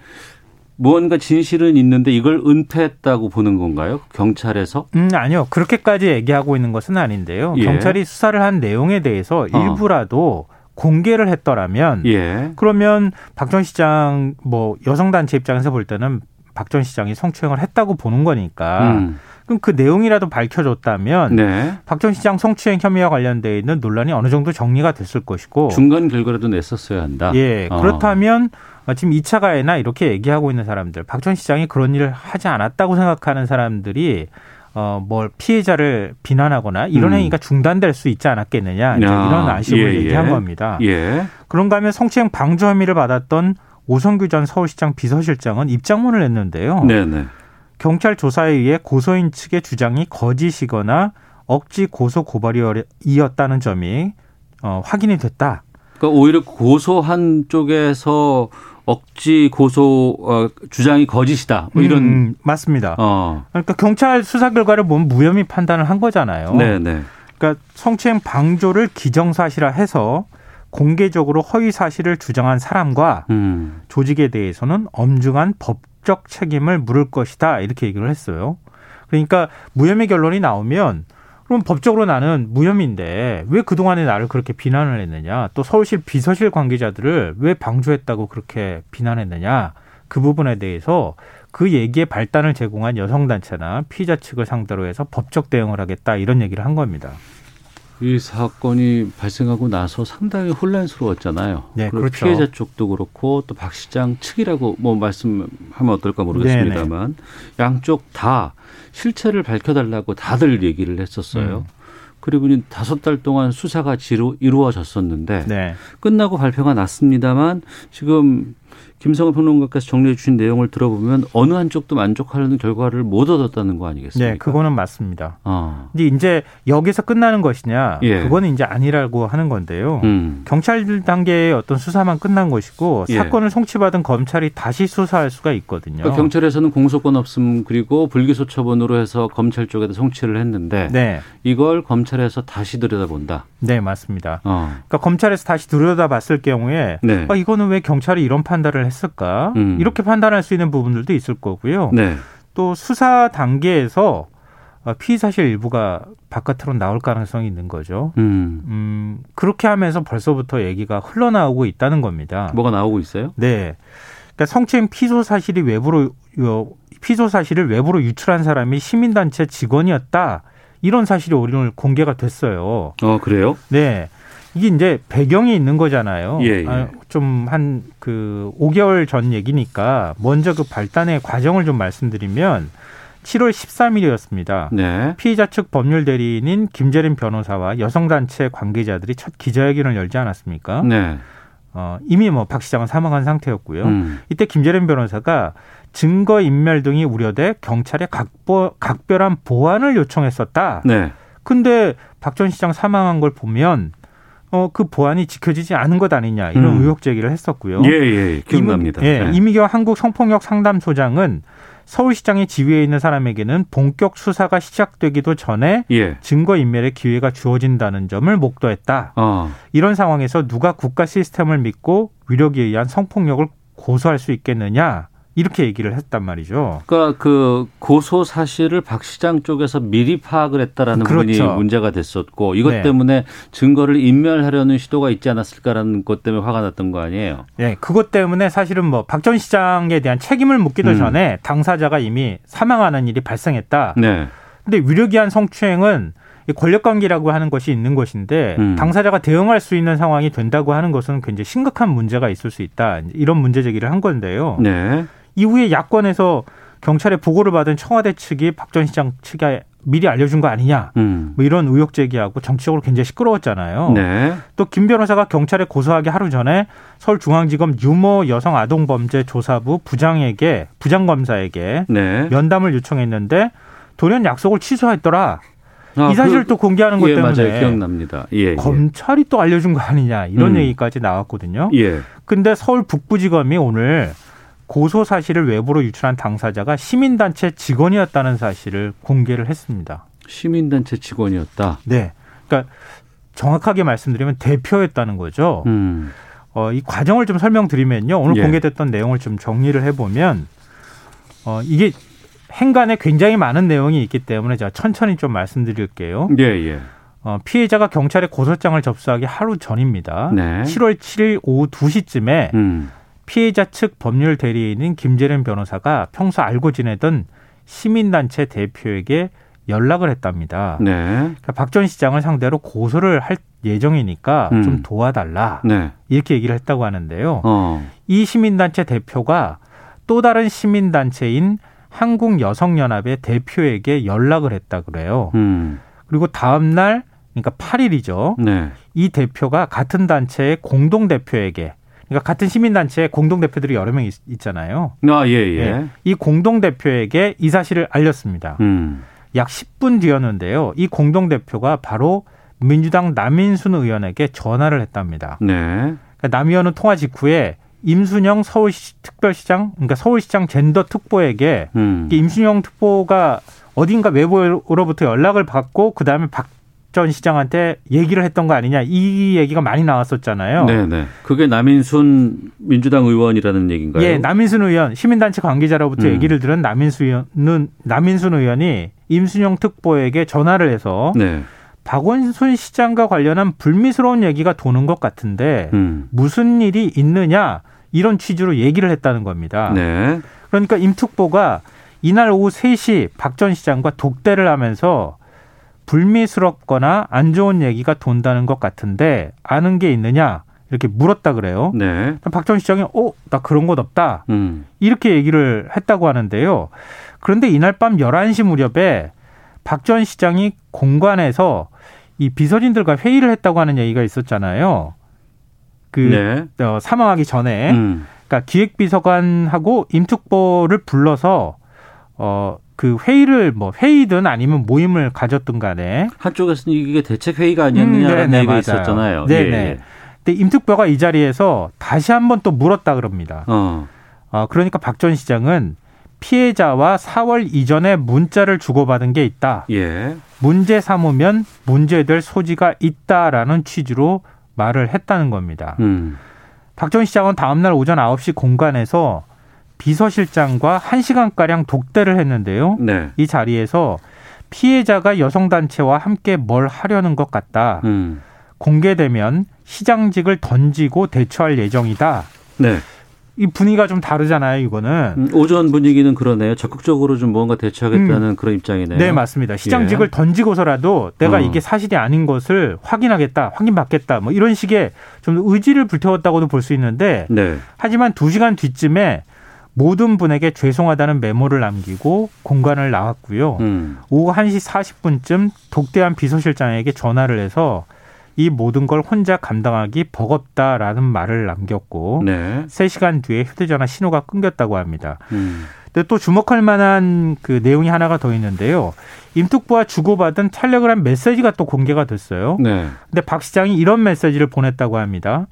무언가 진실은 있는데 이걸 은폐했다고 보는 건가요? 경찰에서? 음, 아니요. 그렇게까지 얘기하고 있는 것은 아닌데요. 예. 경찰이 수사를 한 내용에 대해서 어. 일부라도 공개를 했더라면 예. 그러면 박 전 시장 뭐 여성단체 입장에서 볼 때는 박 전 시장이 성추행을 했다고 보는 거니까 음. 그럼 그 내용이라도 밝혀줬다면 네. 박전 시장 성추행 혐의와 관련돼 있는 논란이 어느 정도 정리가 됐을 것이고 중간 결과라도 냈었어야 한다. 예 어. 그렇다면 지금 2차 가해나 이렇게 얘기하고 있는 사람들 박 전 시장이 그런 일을 하지 않았다고 생각하는 사람들이 어 뭘 피해자를 비난하거나 이런 음. 행위가 중단될 수 있지 않았겠느냐 이런 아쉬움을 예, 예. 얘기한 겁니다. 예. 그런가 하면 성추행 방조 혐의를 받았던 오성규 전 서울시장 비서실장은 입장문을 냈는데요. 네네. 경찰 조사에 의해 고소인 측의 주장이 거짓이거나 억지 고소 고발이었다는 점이 어, 확인이 됐다. 그러니까 오히려 고소한 쪽에서 억지 고소 어, 주장이 거짓이다. 뭐 이런 음, 맞습니다. 어. 그러니까 경찰 수사 결과를 보면 무혐의 판단을 한 거잖아요. 네네. 그러니까 성추행 방조를 기정사실화해서 공개적으로 허위 사실을 주장한 사람과 음. 조직에 대해서는 엄중한 법 적 책임을 물을 것이다 이렇게 얘기를 했어요. 그러니까 무혐의 결론이 나오면 그럼 법적으로 나는 무혐의인데 왜 그동안에 나를 그렇게 비난을 했느냐 또 서울시 비서실 관계자들을 왜 방조했다고 그렇게 비난했느냐 그 부분에 대해서 그 얘기에 발단을 제공한 여성단체나 피의자 측을 상대로 해서 법적 대응을 하겠다 이런 얘기를 한 겁니다. 이 사건이 발생하고 나서 상당히 혼란스러웠잖아요. 네, 그렇죠. 피해자 쪽도 그렇고 또 박 시장 측이라고 뭐 말씀하면 어떨까 모르겠습니다만 양쪽 다 실체를 밝혀달라고 다들 얘기를 했었어요. 음. 그리고 다섯 달 동안 수사가 지루, 이루어졌었는데 네. 끝나고 발표가 났습니다만 지금 김성호 평론가께서 정리해 주신 내용을 들어보면 어느 한쪽도 만족하는 결과를 못 얻었다는 거 아니겠습니까? 네, 그거는 맞습니다. 어. 근데 이제 여기서 끝나는 것이냐? 예. 그거는 이제 아니라고 하는 건데요. 음. 경찰 단계의 어떤 수사만 끝난 것이고 예. 사건을 송치받은 검찰이 다시 수사할 수가 있거든요. 그러니까 경찰에서는 공소권 없음 그리고 불기소 처분으로 해서 검찰 쪽에다 송치를 했는데 네, 이걸 검찰에서 다시 들여다본다. 네 맞습니다. 어. 그러니까 검찰에서 다시 들여다봤을 경우에 네. 아, 이거는 왜 경찰이 이런 판단을 했 을까? 음. 이렇게 판단할 수 있는 부분들도 있을 거고요. 네. 또 수사 단계에서 어, 피의 사실 일부가 바깥으로 나올 가능성이 있는 거죠. 음. 음, 그렇게 하면서 벌써부터 얘기가 흘러나오고 있다는 겁니다. 뭐가 나오고 있어요? 네. 그러니까 성추행 피소 사실이 외부로 요, 피소 사실을 외부로 유출한 사람이 시민단체 직원이었다. 이런 사실이 오늘 공개가 됐어요. 어, 그래요? 네. 이게 이제 배경이 있는 거잖아요. 예, 예. 좀한 그 5개월 전 얘기니까 먼저 그 발단의 과정을 좀 말씀드리면 7월 13일이었습니다. 네. 피의자 측 법률 대리인인 김재림 변호사와 여성단체 관계자들이 첫 기자회견을 열지 않았습니까? 네. 어, 이미 뭐 박 시장은 사망한 상태였고요. 음. 이때 김재림 변호사가 증거 인멸 등이 우려돼 경찰에 각보, 각별한 보완을 요청했었다. 네. 근데 박 전 시장 사망한 걸 보면 어, 그 보안이 지켜지지 않은 것 아니냐 이런 음. 의혹 제기를 했었고요. 예, 예. 기억납니다. 이미, 예, 네. 이미경 한국 성폭력 상담소장은 서울시장의 지위에 있는 사람에게는 본격 수사가 시작되기도 전에 예. 증거 인멸의 기회가 주어진다는 점을 목도했다. 어. 이런 상황에서 누가 국가 시스템을 믿고 위력에 의한 성폭력을 고소할 수 있겠느냐 이렇게 얘기를 했단 말이죠. 그러니까 그 고소 사실을 박 시장 쪽에서 미리 파악을 했다라는 그렇죠. 부분이 문제가 됐었고 이것 네. 때문에 증거를 인멸하려는 시도가 있지 않았을까라는 것 때문에 화가 났던 거 아니에요? 예, 그것 때문에 사실은 뭐 박 전 시장에 대한 책임을 묻기도 음. 전에 당사자가 이미 사망하는 일이 발생했다. 네. 근데 위력이한 성추행은 이 권력관계라고 하는 것이 있는 것인데 음. 당사자가 대응할 수 있는 상황이 된다고 하는 것은 굉장히 심각한 문제가 있을 수 있다. 이런 문제 제기를 한 건데요. 네. 이후에 야권에서 경찰에 보고를 받은 청와대 측이 박 전 시장 측에 미리 알려준 거 아니냐. 음. 뭐 이런 의혹 제기하고 정치적으로 굉장히 시끄러웠잖아요. 네. 또김 변호사가 경찰에 고소하기 하루 전에 서울중앙지검 유모 여성 아동범죄 조사부 부장에게 부장검사에게 네. 면담을 요청했는데 돌연 약속을 취소했더라. 아, 이 사실을 그, 또 공개하는 것 예, 때문에 맞아요. 기억납니다. 예, 검찰이 또 알려준 거 아니냐 이런 음. 얘기까지 나왔거든요. 예. 근데 서울 북부지검이 오늘 고소 사실을 외부로 유출한 당사자가 시민단체 직원이었다는 사실을 공개를 했습니다. 시민단체 직원이었다. 네. 그러니까 정확하게 말씀드리면 대표였다는 거죠. 음. 어, 이 과정을 좀 설명드리면요. 오늘 예. 공개됐던 내용을 좀 정리를 해보면 어, 이게 행간에 굉장히 많은 내용이 있기 때문에 제가 천천히 좀 말씀드릴게요. 예, 예. 어, 피해자가 경찰에 고소장을 접수하기 하루 전입니다. 네. 7월 7일 오후 2시쯤에 음. 피해자 측 법률 대리인인 김재련 변호사가 평소 알고 지내던 시민단체 대표에게 연락을 했답니다. 네. 그러니까 박전 시장을 상대로 고소를 할 예정이니까 음. 좀 도와달라. 네. 이렇게 얘기를 했다고 하는데요. 어. 이 시민단체 대표가 또 다른 시민단체인 한국여성연합의 대표에게 연락을 했다 그래요. 음. 그리고 다음 날 그러니까 8일이죠. 네. 이 대표가 같은 단체의 공동 대표에게 그러니까 같은 시민단체의 공동 대표들이 여러 명 있, 잖아요 아, 예, 예. 이 공동 대표에게 이 사실을 알렸습니다. 음. 약 10분 뒤였는데요. 이 공동 대표가 바로 민주당 남인순 의원에게 전화를 했답니다. 네. 그러니까 남 의원은 통화 직후에 임순영 서울시 특별시장, 그러니까 서울시장 젠더 특보에게 음. 이 임순영 특보가 어딘가 외부로부터 연락을 받고 그 다음에 박 전 시장한테 얘기를 했던 거 아니냐 이 얘기가 많이 나왔었잖아요. 네, 네. 그게 남인순 민주당 의원이라는 얘기인가요? 예, 남인순 의원 시민단체 관계자로부터 음. 얘기를 들은 남인순 의원은 남인순 의원이 임순영 특보에게 전화를 해서 네. 박원순 시장과 관련한 불미스러운 얘기가 도는 것 같은데 음. 무슨 일이 있느냐 이런 취지로 얘기를 했다는 겁니다. 네. 그러니까 임특보가 이날 오후 3시 박 전 시장과 독대를 하면서 불미스럽거나 안 좋은 얘기가 돈다는 것 같은데 아는 게 있느냐 이렇게 물었다 그래요. 네. 박전 시장이 어, 나 그런 것 없다. 음. 이렇게 얘기를 했다고 하는데요. 그런데 이날 밤 11시 무렵에 박 전 시장이 공관에서 이 비서진들과 회의를 했다고 하는 얘기가 있었잖아요. 그 네. 어, 사망하기 전에 음. 그러니까 기획비서관하고 임특보를 불러서 어 그 회의를 뭐 회의든 아니면 모임을 가졌든 간에 한쪽에서는 이게 대책 회의가 아니었느냐라는 음, 네네, 얘기가 맞아요. 있었잖아요. 네네. 예, 예. 근데 임특보가 이 자리에서 다시 한번 또 물었다 그럽니다. 어. 어, 그러니까 박 전 시장은 피해자와 4월 이전에 문자를 주고받은 게 있다. 예. 문제 삼으면 문제될 소지가 있다라는 취지로 말을 했다는 겁니다. 음. 박전 시장은 다음날 오전 9시 공간에서 비서실장과 1시간가량 독대를 했는데요. 네. 이 자리에서 피해자가 여성단체와 함께 뭘 하려는 것 같다. 음. 공개되면 시장직을 던지고 대처할 예정이다. 네. 이 분위기가 좀 다르잖아요, 이거는. 음, 오전 분위기는 그러네요. 적극적으로 좀 뭔가 대처하겠다는 그런 입장이네요. 네, 맞습니다. 시장직을 예. 던지고서라도 내가 어. 이게 사실이 아닌 것을 확인하겠다, 확인받겠다, 뭐 이런 식의 좀 의지를 불태웠다고도 볼 수 있는데, 네. 하지만 두 시간 뒤쯤에 모든 분에게 죄송하다는 메모를 남기고 공간을 나왔고요. 음. 오후 1시 40분쯤 독대한 비서실장에게 전화를 해서 이 모든 걸 혼자 감당하기 버겁다라는 말을 남겼고 네. 3시간 뒤에 휴대전화 신호가 끊겼다고 합니다. 음. 근데 또 주목할 만한 그 내용이 하나가 더 있는데요. 임특보와 주고받은 텔레그램 메시지가 또 공개가 됐어요. 네. 근데 박 시장이 이런 메시지를 보냈다고 합니다.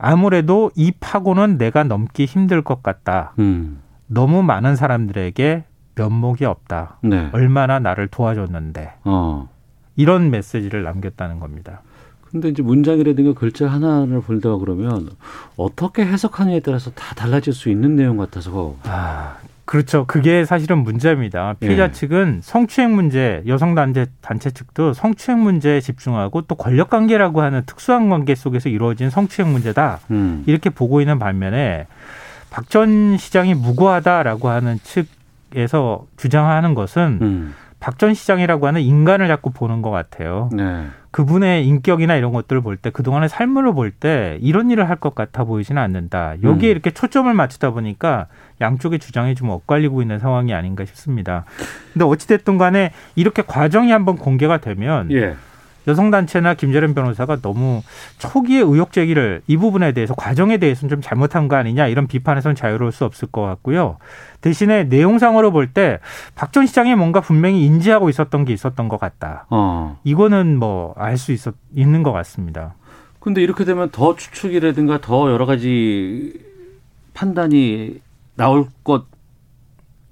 아무래도 이 파고는 내가 넘기 힘들 것 같다. 음. 너무 많은 사람들에게 면목이 없다. 네. 얼마나 나를 도와줬는데. 어. 이런 메시지를 남겼다는 겁니다. 근데 이제 문장이라든가 글자 하나를 볼다가 그러면 어떻게 해석하느냐에 따라서 다 달라질 수 있는 내용 같아서. 아, 그렇죠. 그게 사실은 문제입니다. 피해자 예. 측은 성추행 문제, 여성 단체 단체 측도 성추행 문제에 집중하고 또 권력 관계라고 하는 특수한 관계 속에서 이루어진 성추행 문제다. 음. 이렇게 보고 있는 반면에 박 전 시장이 무고하다라고 하는 측에서 주장하는 것은 음. 박 전 시장이라고 하는 인간을 자꾸 보는 것 같아요. 네. 그분의 인격이나 이런 것들을 볼 때 그동안의 삶을 볼 때 이런 일을 할 것 같아 보이지는 않는다. 여기에 음. 이렇게 초점을 맞추다 보니까 양쪽의 주장이 좀 엇갈리고 있는 상황이 아닌가 싶습니다. 근데 어찌됐든 간에 이렇게 과정이 한번 공개가 되면 예. 여성단체나 김재련 변호사가 너무 초기에 의혹 제기를 이 부분에 대해서 과정에 대해서는 좀 잘못한 거 아니냐 이런 비판에서는 자유로울 수 없을 것 같고요. 대신에 내용상으로 볼 때 박 전 시장이 뭔가 분명히 인지하고 있었던 게 있었던 것 같다. 어. 이거는 뭐 알 수 있었 있는 것 같습니다. 근데 이렇게 되면 더 추측이라든가 더 여러 가지 판단이 나올 것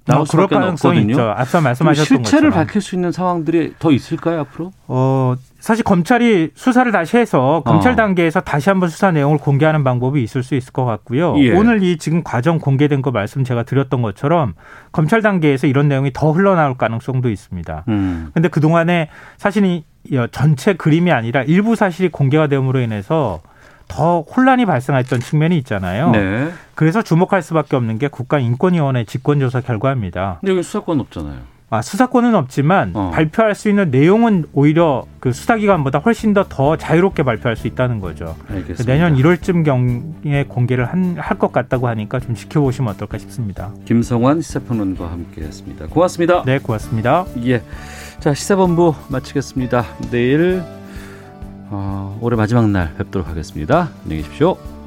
나올 뭐 그럴 가능성이 없거든요. 있죠. 앞서 말씀하셨던 실체를 것처럼. 밝힐 수 있는 상황들이 더 있을까요 앞으로? 어, 사실 검찰이 수사를 다시 해서 검찰 어. 단계에서 다시 한번 수사 내용을 공개하는 방법이 있을 수 있을 것 같고요. 예. 오늘 이 지금 과정 공개된 거 말씀 제가 드렸던 것처럼 검찰 단계에서 이런 내용이 더 흘러나올 가능성도 있습니다. 음. 근데 그동안에 사실 이 전체 그림이 아니라 일부 사실이 공개가 됨으로 인해서 더 혼란이 발생했던 측면이 있잖아요. 네. 그래서 주목할 수밖에 없는 게 국가인권위원회 직권조사 결과입니다. 근데 여기 수사권 없잖아요. 아, 수사권은 없지만 어. 발표할 수 있는 내용은 오히려 그 수사기관보다 훨씬 더 더 자유롭게 발표할 수 있다는 거죠. 알겠습니다. 내년 1월쯤 경에 공개를 할 것 같다고 하니까 좀 지켜보시면 어떨까 싶습니다. 김성환 시사평론가와 함께했습니다. 고맙습니다. 네, 고맙습니다. 예, 자 시사본부 마치겠습니다. 내일 어, 올해 마지막 날 뵙도록 하겠습니다. 안녕히 계십시오.